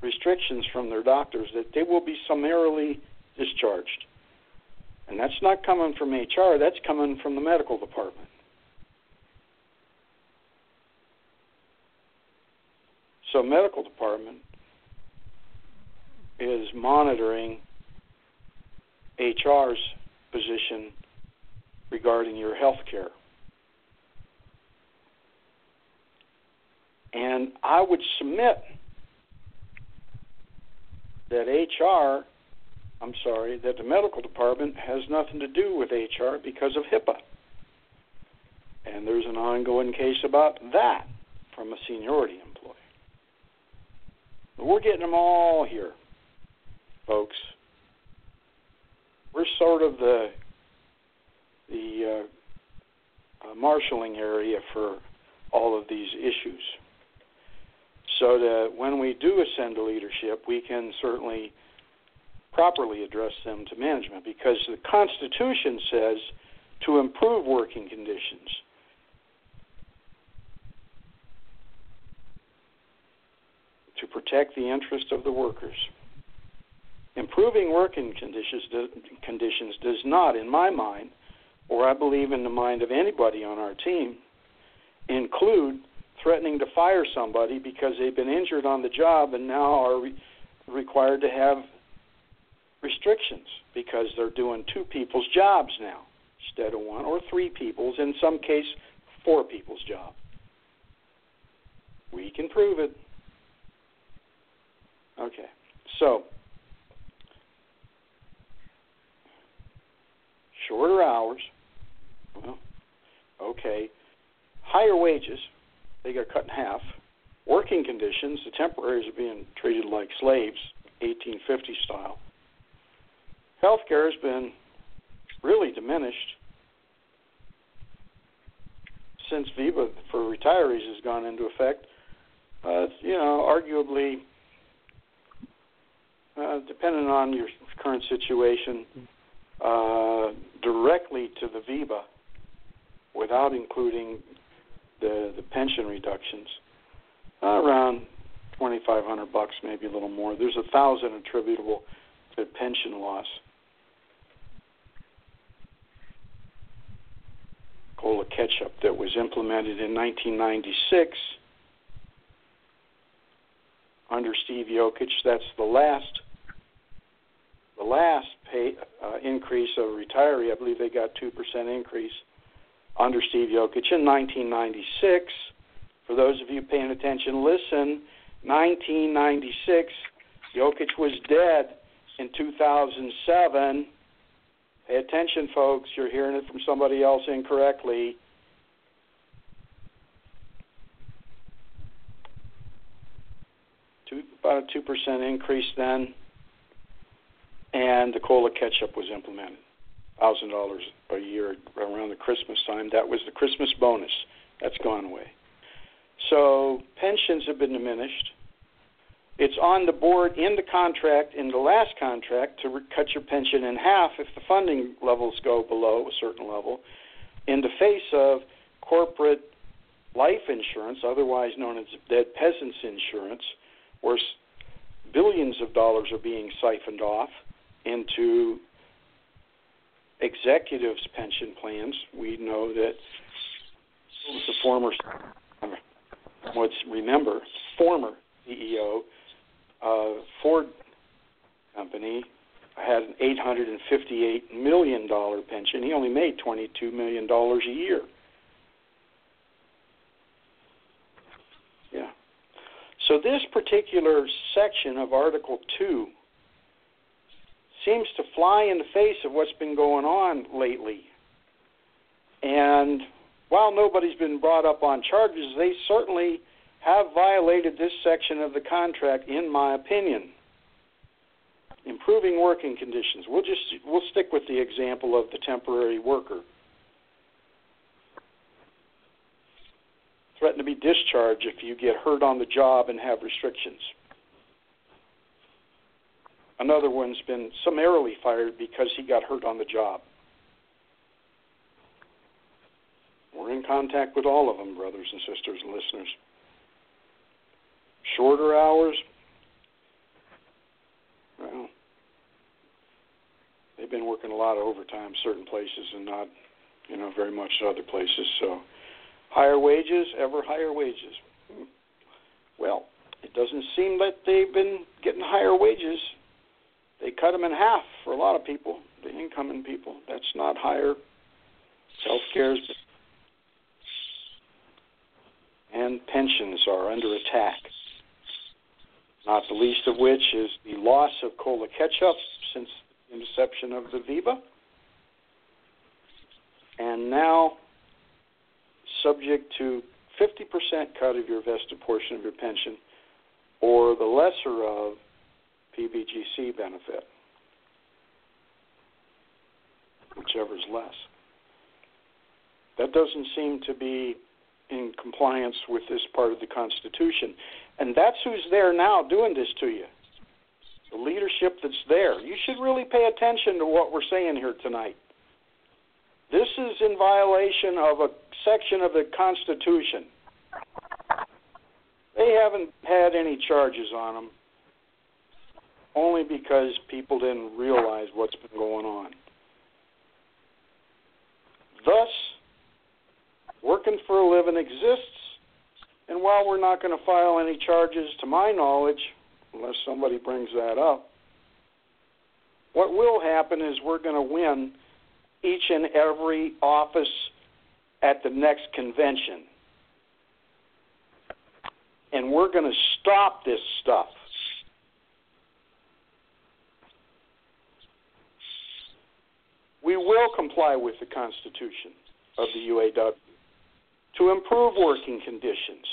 restrictions from their doctors, that they will be summarily discharged. And that's not coming from HR, that's coming from the medical department. So, medical department is monitoring HR's position regarding your health care. And I would submit that HR, I'm sorry, that the medical department has nothing to do with HR because of HIPAA. And there's an ongoing case about that from a seniority employee. We're getting them all here, folks. we're sort of the the uh, uh, marshaling area for all of these issues. So that when we do ascend to leadership, we can certainly properly address them to management because the Constitution says to improve working conditions. To protect the interest of the workers. Improving working conditions, conditions does not, in my mind, or I believe in the mind of anybody on our team, include threatening to fire somebody because they've been injured on the job and now are re- required to have restrictions because they're doing two people's jobs now instead of one, or three people's, in some case, four people's job. We can prove it. Okay, so shorter hours. Well, okay, higher wages. They got cut in half. Working conditions. The temporaries are being treated like slaves, 1850 style. Healthcare has been really diminished since VEBA for retirees has gone into effect. Uh, you know, arguably, uh, depending on your current situation, uh, directly to the VEBA without including the the pension reductions, uh, around twenty five hundred bucks, maybe a little more. There's a thousand attributable to pension loss. COLA catch-up that was implemented in 1996 under Steve Yokich. That's the last the last pay uh, increase of retiree. I believe they got two percent increase under Steve Yokich in 1996. For those of you paying attention, listen. 1996, Yokich was dead in 2007. Pay attention, folks. You're hearing it from somebody else incorrectly. About a two percent increase then, and the COLA catch-up was implemented. Thousand dollars a year around the Christmas time. That was the Christmas bonus. That's gone away. So pensions have been diminished. It's on the board in the contract, in the last contract, to cut your pension in half if the funding levels go below a certain level, in the face of corporate life insurance, otherwise known as dead peasants insurance, where billions of dollars are being siphoned off into executives' pension plans. We know that the former, let's remember, former CEO uh, Ford company had an $858 million pension. He only made $22 million a year. Yeah. So this particular section of Article 2 seems to fly in the face of what's been going on lately. And while nobody's been brought up on charges, they certainly have violated this section of the contract, in my opinion. Improving working conditions. We'll just we'll stick with the example of the temporary worker. Threaten to be discharged if you get hurt on the job and have restrictions. Another one's been summarily fired because he got hurt on the job. We're in contact with all of them, brothers and sisters and listeners shorter hours, well, they've been working a lot of overtime certain places and not, you know, very much other places. So, higher wages, ever higher wages. Well, it doesn't seem that they've been getting higher wages. They cut them in half for a lot of people, the incoming people. That's not higher. Health care's and pensions are under attack not the least of which is the loss of COLA catch-up since the inception of the VEBA, and now subject to 50% cut of your vested portion of your pension or the lesser of PBGC benefit. whichever's less. That doesn't seem to be in compliance with this part of the Constitution. And that's who's there now doing this to you. The leadership that's there. You should really pay attention to what we're saying here tonight. This is in violation of a section of the Constitution. They haven't had any charges on them, only because people didn't realize what's been going on. Thus, working for a living exists, and while we're not going to file any charges, to my knowledge, unless somebody brings that up, what will happen is we're going to win each and every office at the next convention. And we're going to stop this stuff. We will comply with the Constitution of the UAW to improve working conditions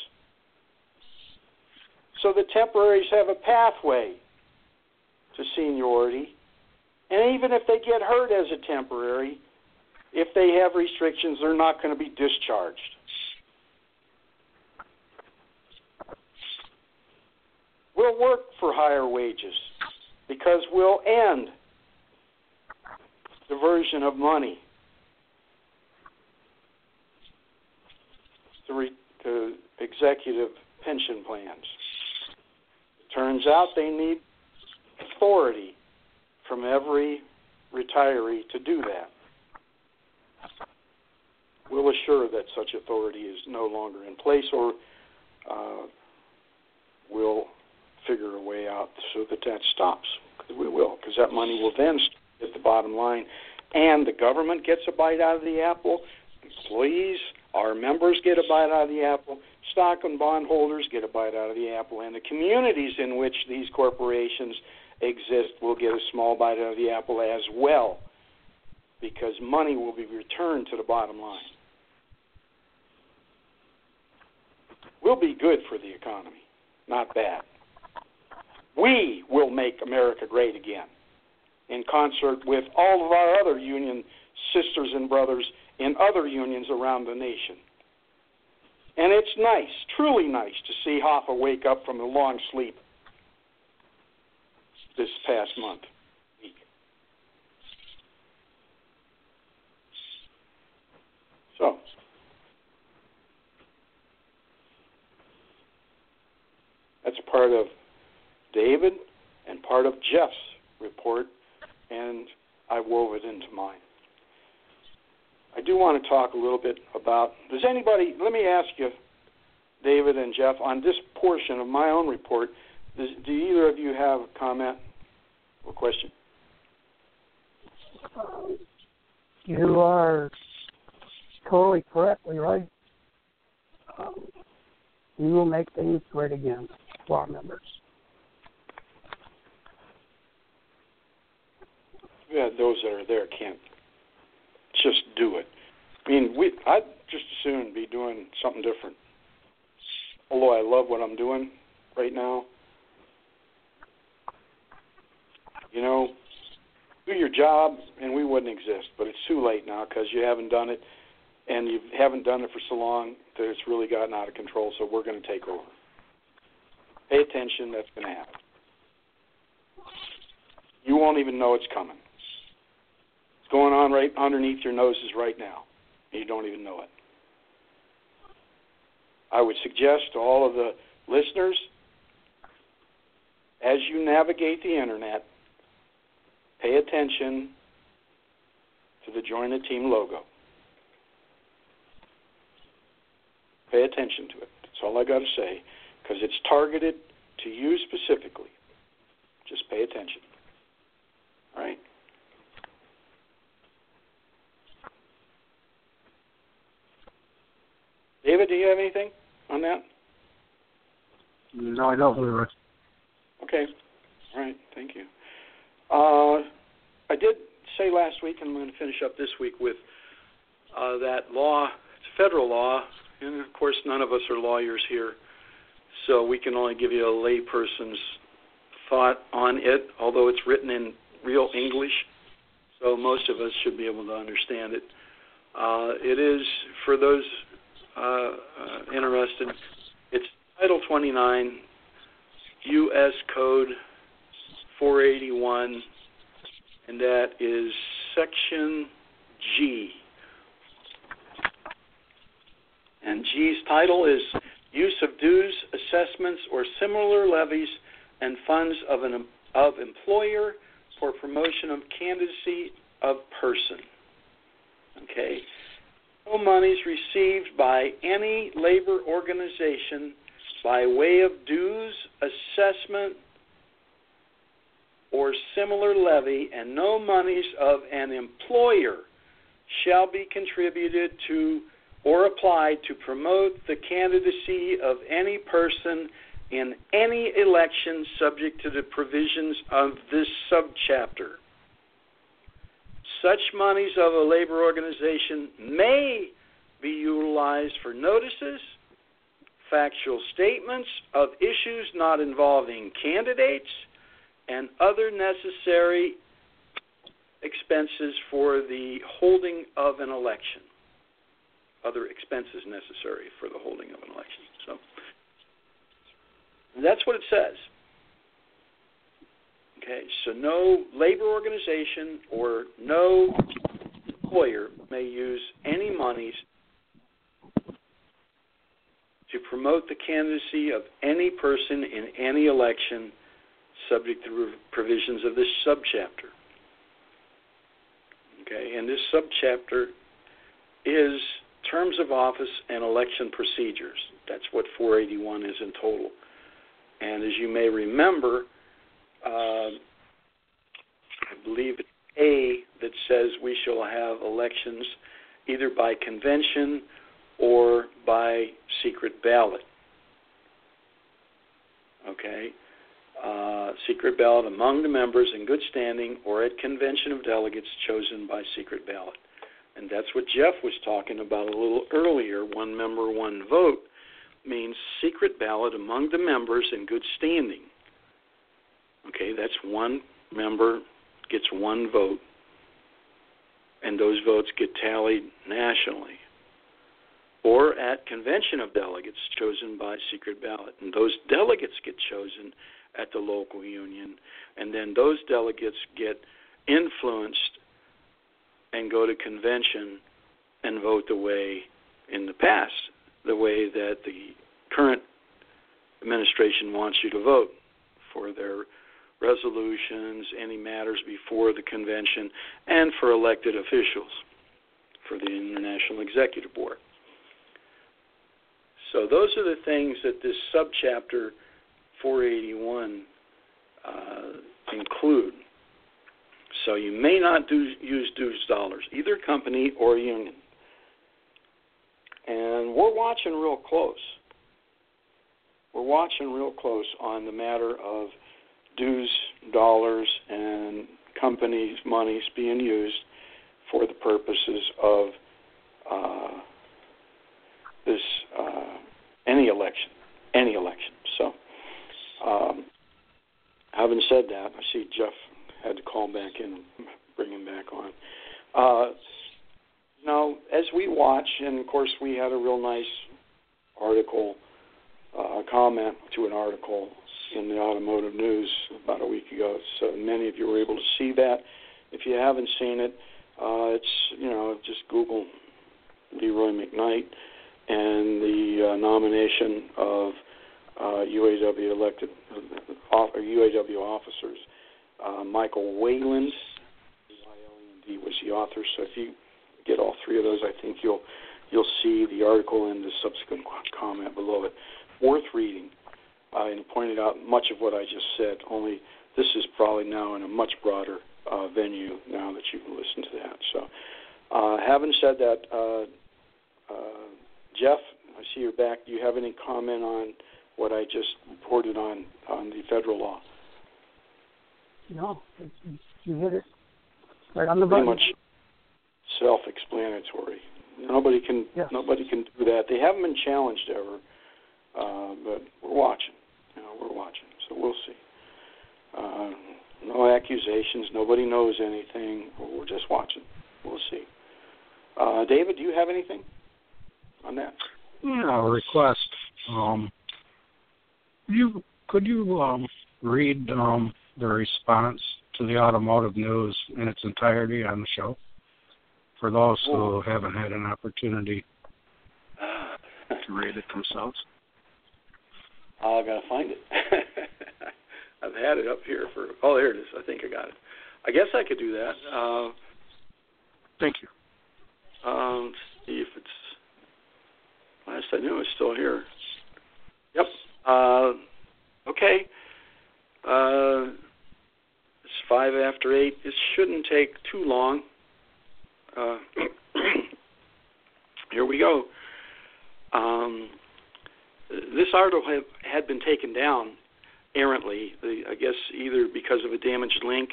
so the temporaries have a pathway to seniority. And even if they get hurt as a temporary, if they have restrictions, they're not going to be discharged. We'll work for higher wages because we'll end diversion of money to, re- to executive pension plans. Turns out they need authority from every retiree to do that. We'll assure that such authority is no longer in place, or uh, we'll figure a way out so that that stops. We will, because that money will then hit the bottom line, and the government gets a bite out of the apple. Employees, our members get a bite out of the apple, stock and bond holders get a bite out of the apple, and the communities in which these corporations exist will get a small bite out of the apple as well, because money will be returned to the bottom line. We'll be good for the economy, not bad. We will make America great again in concert with all of our other union sisters and brothers in other unions around the nation. And it's nice, truly nice, to see Hoffa wake up from a long sleep this past month. So, that's part of David and part of Jeff's report, and I wove it into mine. I do want to talk a little bit about. Does anybody? Let me ask you, David and Jeff, on this portion of my own report. Does, do either of you have a comment or question? You are totally correctly right. Um, we will make things great again for our members. Yeah, those that are there can't just do it. I mean, we I'd just as soon be doing something different. Although I love what I'm doing right now. You know, do your job and we wouldn't exist, but it's too late now because you haven't done it and you haven't done it for so long that it's really gotten out of control, so we're going to take over. Pay attention, that's going to happen. You won't even know it's coming going on right underneath your noses right now, and you don't even know it. I would suggest to all of the listeners, as you navigate the internet, pay attention to the Join the Team logo. Pay attention to it. That's all I got to say, because it's targeted to you specifically. Just pay attention. All right? David, do you have anything on that? No, I don't, Leroy. Okay. All right. Thank you. Uh, I did say last week, and I'm going to finish up this week with uh, that law. It's a federal law, and of course, none of us are lawyers here, so we can only give you a layperson's thought on it, although it's written in real English. so most of us should be able to understand it. Uh, it is for those uh, uh, interested. It's Title 29, U.S. Code 481, and that is Section G. And G's title is Use of Dues, Assessments, or Similar Levies and Funds of an of Employer for Promotion of Candidacy of Person. Okay. No monies received by any labor organization by way of dues, assessment, or similar levy, and no monies of an employer shall be contributed to or applied to promote the candidacy of any person in any election subject to the provisions of this subchapter. Such monies of a labor organization may be utilized for notices, factual statements of issues not involving candidates, and other necessary expenses for the holding of an election. Other expenses necessary for the holding of an election. So that's what it says. Okay, so no labor organization or no employer may use any monies to promote the candidacy of any person in any election subject to the provisions of this subchapter. Okay, and this subchapter is terms of office and election procedures. That's what 481 is in total. And as you may remember, uh, I believe it's A that says we shall have elections either by convention or by secret ballot. Okay? Uh, secret ballot among the members in good standing or at convention of delegates chosen by secret ballot. And that's what Jeff was talking about a little earlier. One member, one vote means secret ballot among the members in good standing. Okay, that's one member gets one vote, and those votes get tallied nationally. Or at convention of delegates chosen by secret ballot, and those delegates get chosen at the local union, and then those delegates get influenced and go to convention and vote the way in the past, the way that the current administration wants you to vote for their resolutions, any matters before the convention, and for elected officials for the International Executive Board. So those are the things that this subchapter 481 uh, include. So you may not do, use dues dollars, either company or union. And we're watching real close. We're watching real close on the matter of dues dollars and companies' monies being used for the purposes of uh, this uh, any election, any election. So, um, having said that, I see Jeff had to call back in, bring him back on. Uh, now, as we watch, and of course, we had a real nice article, uh, comment to an article in the automotive news about a week ago. So many of you were able to see that. If you haven't seen it, uh, it's you know just Google Leroy McKnight and the uh, nomination of uh, UAW elected or UAW officers. Uh, Michael Wayland, was the author. So if you get all three of those, I think you'll you'll see the article and the subsequent comment below it. Worth reading uh, and pointed out much of what I just said. Only this is probably now in a much broader uh, venue now that you can listen to that. So, uh, having said that, uh, uh, Jeff, I see you're back. Do you have any comment on what I just reported on on the federal law? No, you hit it right on the Pretty button. much self-explanatory. Nobody can Yes. nobody can do that. They haven't been challenged ever, uh, but we're watching. You know, we're watching, so we'll see. Uh, no accusations. Nobody knows anything. We're just watching. We'll see. Uh, David, do you have anything on that? Yeah, a request. Um, you could you um, read um, the response to the automotive news in its entirety on the show for those who haven't had an opportunity to read it themselves? I gotta find it. I've had it up here for. Oh, there it is. I think I got it. I guess I could do that. Uh, Thank you. um, let's see if it's. Last I knew, it's still here. Yep. Uh, okay. Uh, it's five after eight. It shouldn't take too long. Uh, here we go. Um, this article had, had been taken down errantly, the, I guess either because of a damaged link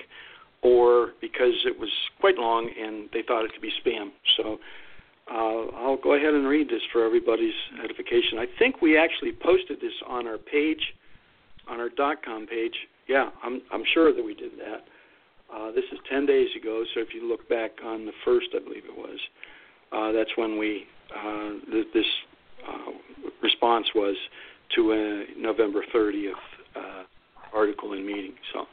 or because it was quite long and they thought it could be spam. So uh, I'll go ahead and read this for everybody's edification. I think we actually posted this on our page, on our dot .com page. Yeah, I'm I'm sure that we did that. Uh, this is 10 days ago, so if you look back on the first, I believe it was, uh, that's when we uh, th- this uh, response was to a November 30th uh, article and meeting. So,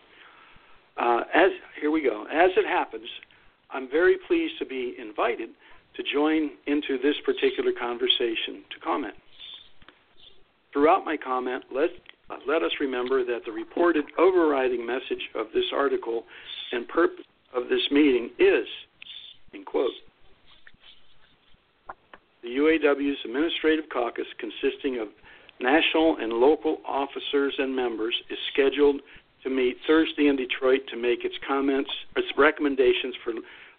uh, as here we go. As it happens, I'm very pleased to be invited to join into this particular conversation to comment. Throughout my comment, let uh, let us remember that the reported overriding message of this article and purpose of this meeting is, in quote, the UAW's administrative caucus, consisting of national and local officers and members, is scheduled to meet Thursday in Detroit to make its comments, its recommendations for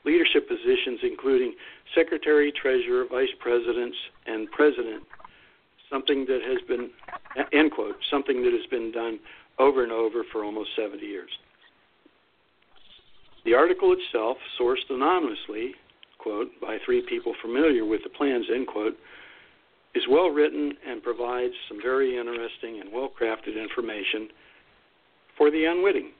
leadership positions, including secretary, treasurer, vice presidents, and president. Something that has been, end quote, something that has been done over and over for almost 70 years. The article itself, sourced anonymously, quote, by three people familiar with the plans, end quote, is well written and provides some very interesting and well crafted information for the unwitting.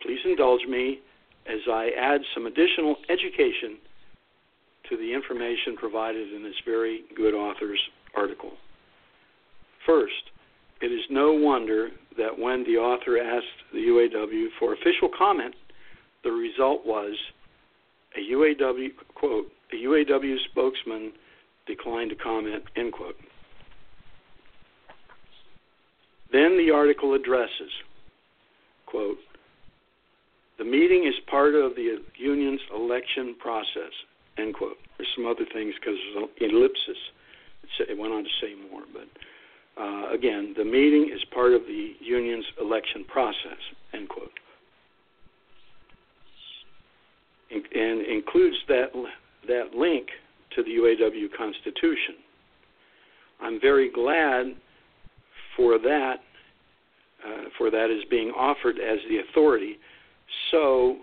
Please indulge me as I add some additional education to the information provided in this very good author's article. First, it is no wonder that when the author asked the UAW for official comment, the result was a UAW quote, a UAW spokesman declined to comment, end quote. Then the article addresses, quote, the meeting is part of the union's election process, end quote. There's some other things because there's an ellipsis. It went on to say more, but uh, again, the meeting is part of the union's election process, end quote. And includes that that link to the UAW Constitution. I'm very glad for that. Uh, for that is being offered as the authority. So,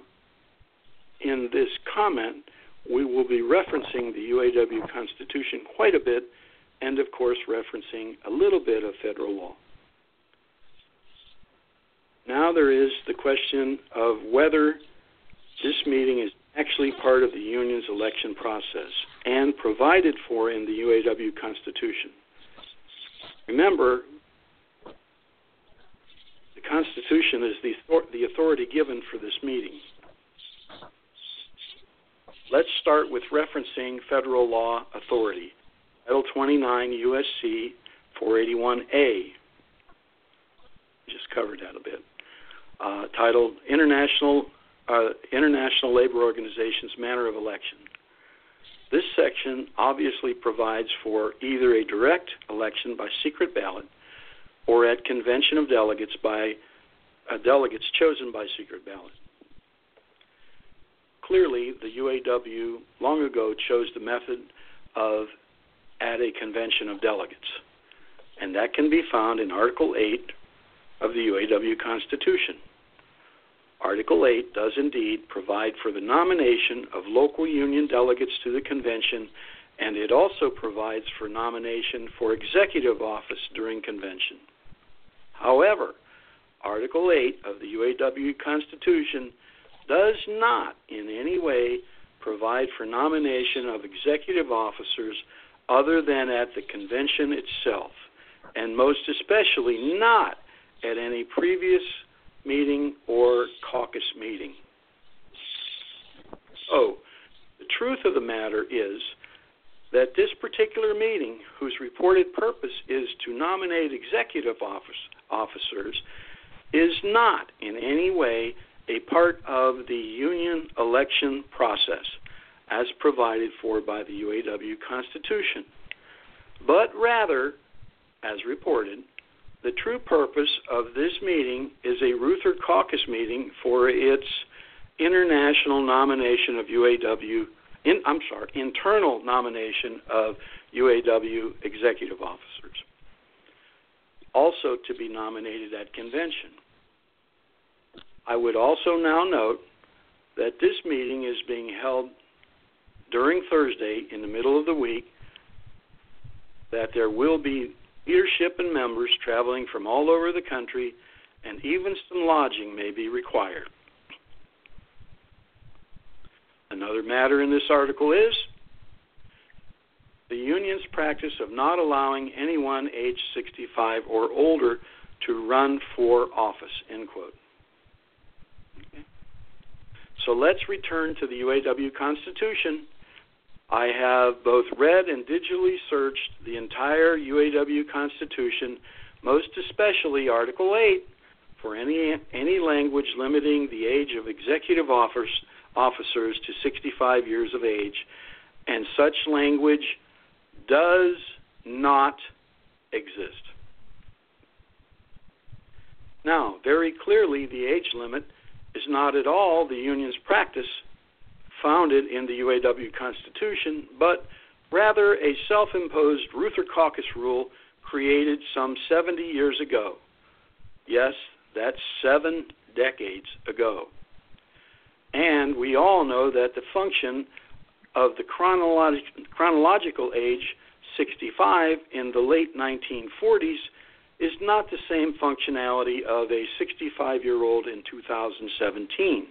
in this comment, we will be referencing the UAW Constitution quite a bit, and of course, referencing a little bit of federal law. Now, there is the question of whether this meeting is actually part of the union's election process and provided for in the UAW Constitution. Remember, the Constitution is the, the authority given for this meeting. Let's start with referencing federal law authority. Title 29 USC 481A. Just covered that a bit. Uh, titled International uh, International Labor Organization's Manner of Election. This section obviously provides for either a direct election by secret ballot or at convention of delegates by uh, delegates chosen by secret ballot. Clearly, the UAW long ago chose the method of at a convention of delegates, and that can be found in Article 8 of the UAW Constitution. Article 8 does indeed provide for the nomination of local union delegates to the convention, and it also provides for nomination for executive office during convention. However, Article 8 of the UAW Constitution does not in any way provide for nomination of executive officers other than at the convention itself, and most especially not at any previous meeting or caucus meeting. Oh, the truth of the matter is that this particular meeting, whose reported purpose is to nominate executive office, officers, is not in any way a part of the union election process as provided for by the UAW Constitution, but rather, as reported, the true purpose of this meeting is a Reuther Caucus meeting for its international nomination of UAW. In, I'm sorry, internal nomination of UAW executive officers, also to be nominated at convention. I would also now note that this meeting is being held during Thursday in the middle of the week, that there will be leadership and members traveling from all over the country, and even some lodging may be required. Another matter in this article is the union's practice of not allowing anyone age 65 or older to run for office. End quote. Okay. So let's return to the UAW Constitution. I have both read and digitally searched the entire UAW Constitution, most especially Article 8, for any any language limiting the age of executive office, officers to 65 years of age, and such language does not exist. Now, very clearly, the age limit is not at all the union's practice founded in the UAW Constitution, but rather a self imposed Reuther Caucus rule created some 70 years ago. Yes, that's seven decades ago. And we all know that the function of the chronolog- chronological age 65 in the late 1940s is not the same functionality of a 65 year old in 2017.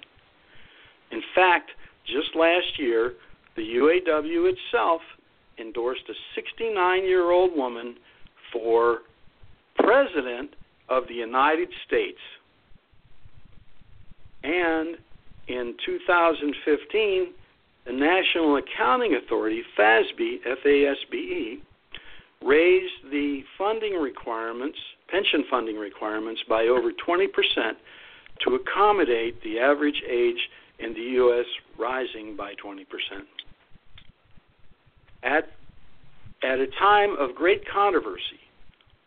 In fact, just last year, the UAW itself endorsed a 69 year old woman for President of the United States. And in 2015, the National Accounting Authority, FASB, FASBE, raised the funding requirements, pension funding requirements, by over 20% to accommodate the average age in the U.S. rising by 20%. At, at a time of great controversy,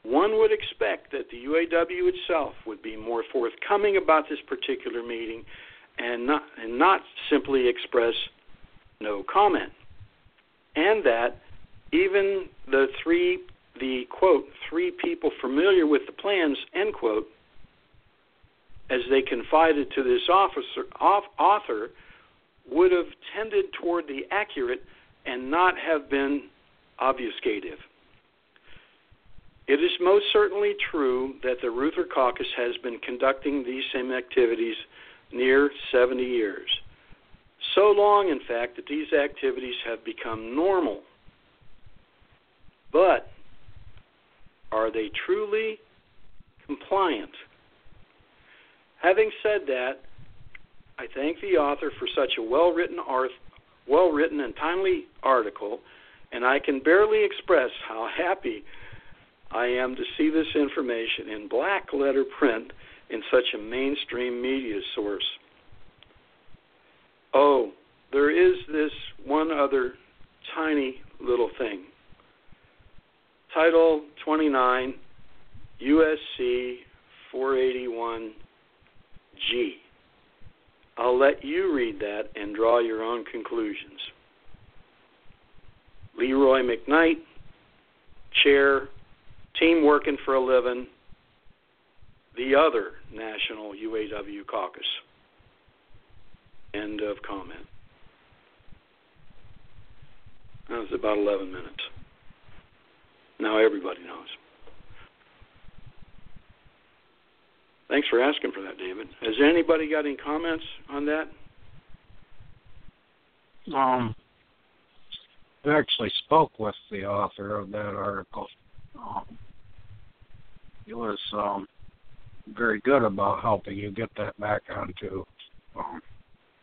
one would expect that the UAW itself would be more forthcoming about this particular meeting and not, and not simply express no comment. And that even the three, the quote, three people familiar with the plans, end quote, as they confided to this officer, author, would have tended toward the accurate and not have been obfuscative. It is most certainly true that the Reuther Caucus has been conducting these same activities near 70 years. So long, in fact, that these activities have become normal. But are they truly compliant? Having said that, I thank the author for such a well-written art, well-written and timely article, and I can barely express how happy I am to see this information in black letter print in such a mainstream media source. Oh, there is this one other tiny little thing. Title 29, USC 481 G. I'll let you read that and draw your own conclusions. Leroy McKnight, Chair, Team Working for a Living, the other National UAW Caucus. End of comment. That was about 11 minutes. Now everybody knows. Thanks for asking for that, David. Has anybody got any comments on that? Um, I actually spoke with the author of that article. Um, he was um, very good about helping you get that back onto um,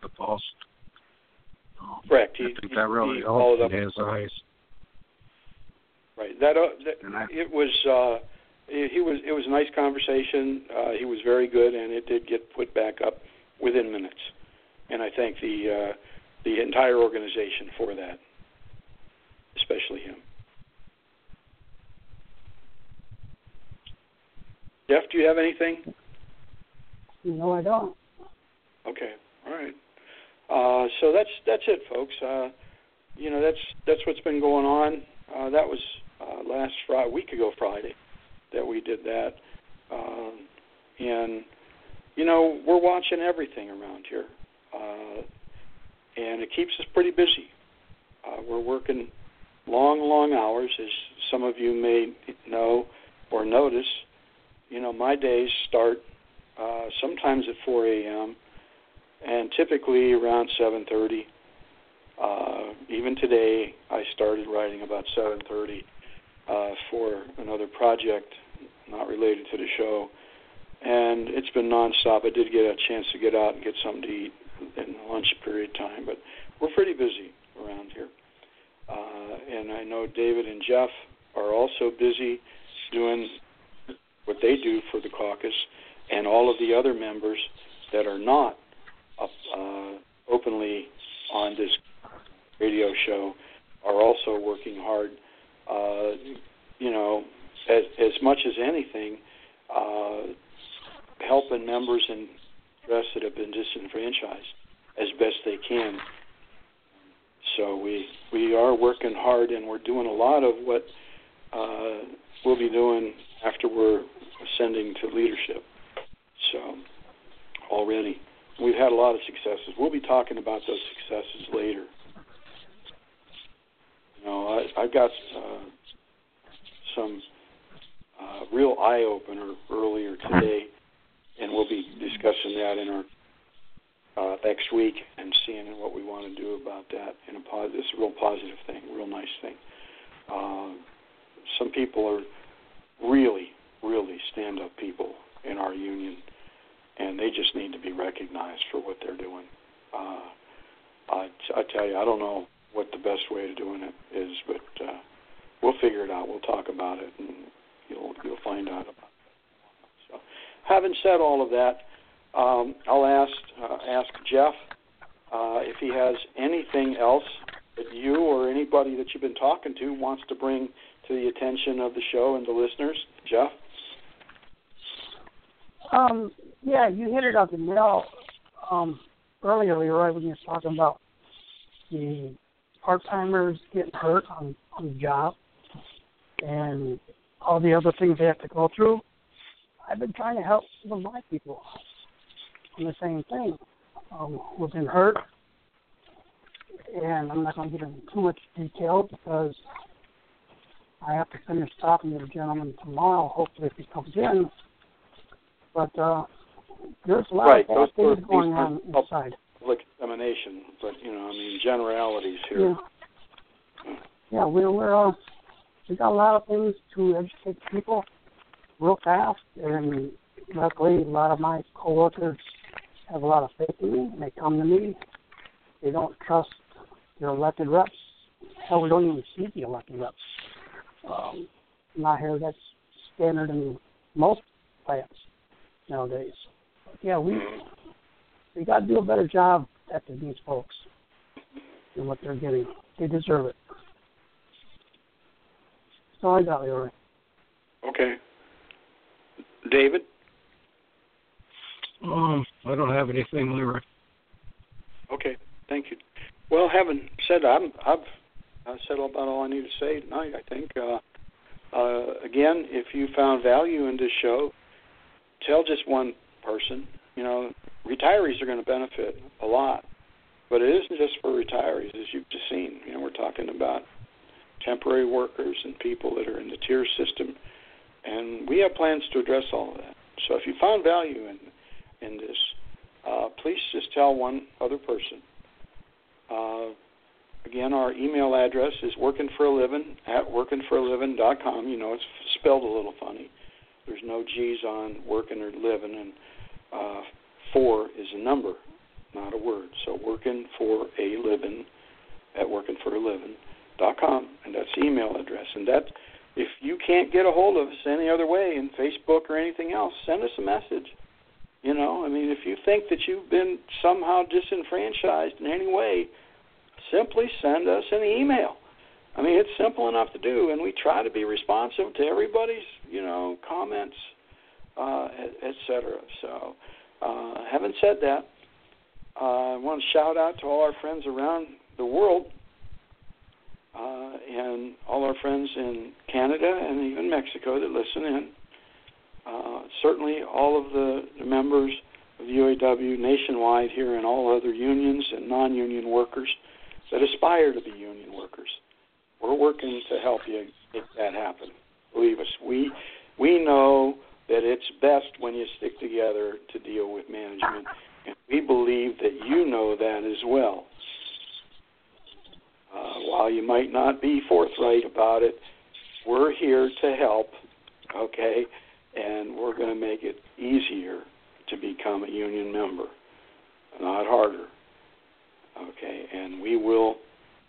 the post. Um, Correct. I think he- that really he followed helped up- in his eyes. Right. That, uh, that I, it was uh he he was it was a nice conversation. Uh he was very good and it did get put back up within minutes. And I thank the uh the entire organization for that. Especially him. Jeff, do you have anything? No, I don't. Okay. All right. Uh so that's that's it folks. Uh you know that's that's what's been going on. Uh that was uh last Friday week ago Friday that we did that. Um and you know, we're watching everything around here. Uh and it keeps us pretty busy. Uh we're working long, long hours as some of you may know or notice. You know, my days start uh sometimes at four AM and typically around 7:30. Uh, even today, I started writing about 7:30 uh, for another project not related to the show, and it's been nonstop. I did get a chance to get out and get something to eat in lunch period time, but we're pretty busy around here. Uh, and I know David and Jeff are also busy doing what they do for the caucus, and all of the other members that are not up, uh, openly on this radio show are also working hard. Uh, you know, as as much as anything, uh, helping members and dress that have been disenfranchised as best they can. So we we are working hard, and we're doing a lot of what uh, we'll be doing after we're ascending to leadership. So already. We've had a lot of successes. We'll be talking about those successes later. Know, I, I got uh, some uh, real eye opener earlier today, and we'll be discussing that in our uh, next week and seeing what we want to do about that. In a positive, it's a real positive thing, real nice thing. Uh, some people are really, really stand-up people in our union and they just need to be recognized for what they're doing. Uh, I, I tell you, I don't know what the best way to doing it is, but uh, we'll figure it out. We'll talk about it, and you'll you'll find out about it. So, having said all of that, um, I'll ask uh, ask Jeff uh, if he has anything else that you or anybody that you've been talking to wants to bring to the attention of the show and the listeners. Jeff. Um, yeah, you hit it on the nail um, earlier, Leroy, when you were talking about the part timers getting hurt on, on the job and all the other things they have to go through. I've been trying to help some of my people on the same thing. Um, who've been hurt, and I'm not going to get into too much detail because I have to finish talking to the gentleman tomorrow. Hopefully, if he comes in. But uh, there's a lot Right, of those things going on inside. Public examination, but you know, I mean generalities here. Yeah. Yeah, we're we're uh, we got a lot of things to educate people real fast, and luckily a lot of my coworkers have a lot of faith in me. And they come to me. They don't trust their elected reps. Hell, we don't even see the elected reps. Um, not here. That's standard in most plants nowadays. But yeah, we we got to do a better job after these folks and what they're getting. They deserve it. That's all I got, Leroy. Okay. David? Um, I don't have anything, Leroy. Okay, thank you. Well, having said that, I'm, I've I said about all I need to say tonight. I think. Uh, uh, again, if you found value in this show, tell just one person. You know, retirees are going to benefit a lot, but it isn't just for retirees, as you've just seen. You know, we're talking about temporary workers and people that are in the tier system, and we have plans to address all of that. So if you found value in in this, uh, please just tell one other person. Uh, again, our email address is workingforaliving at workingforaliving.com. You know, it's spelled a little funny. There's no G's on working or living, and uh, four is a number, not a word. So working for a living at workingforaliving.com, and that's the email address. And that, if you can't get a hold of us any other way in Facebook or anything else, send us a message. You know, I mean, if you think that you've been somehow disenfranchised in any way, simply send us an email. I mean, it's simple enough to do, and we try to be responsive to everybody's, you know, comments, uh, et, et cetera. So, uh, having said that, uh, I want to shout out to all our friends around the world uh, and all our friends in Canada and even Mexico that listen in. Uh, certainly, all of the, the members of the UAW nationwide here and all other unions and non union workers that aspire to be union workers. We're working to help you make that happen. Believe us, we we know that it's best when you stick together to deal with management, and we believe that you know that as well. Uh, while you might not be forthright about it, we're here to help, okay? And we're going to make it easier to become a union member, not harder, okay? And we will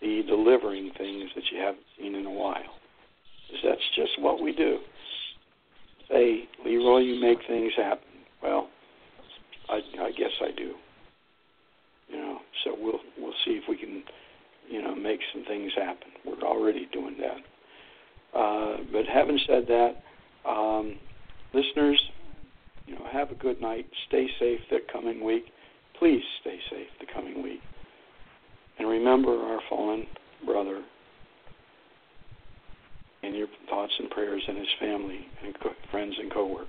be delivering things that you haven't seen in a while. Because that's just what we do. Say, Leroy, you make things happen. Well, I, I guess I do. You know, so we'll we'll see if we can, you know, make some things happen. We're already doing that. Uh, but having said that, um, listeners, you know, have a good night. Stay safe the coming week. Please stay safe the coming week. And remember our fallen brother in your thoughts and prayers and his family and co- friends and coworkers.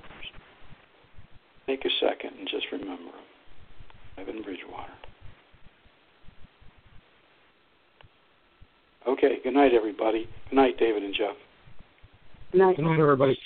Take a second and just remember him. Evan Bridgewater. Okay, good night, everybody. Good night, David and Jeff. Good night. Good night, everybody.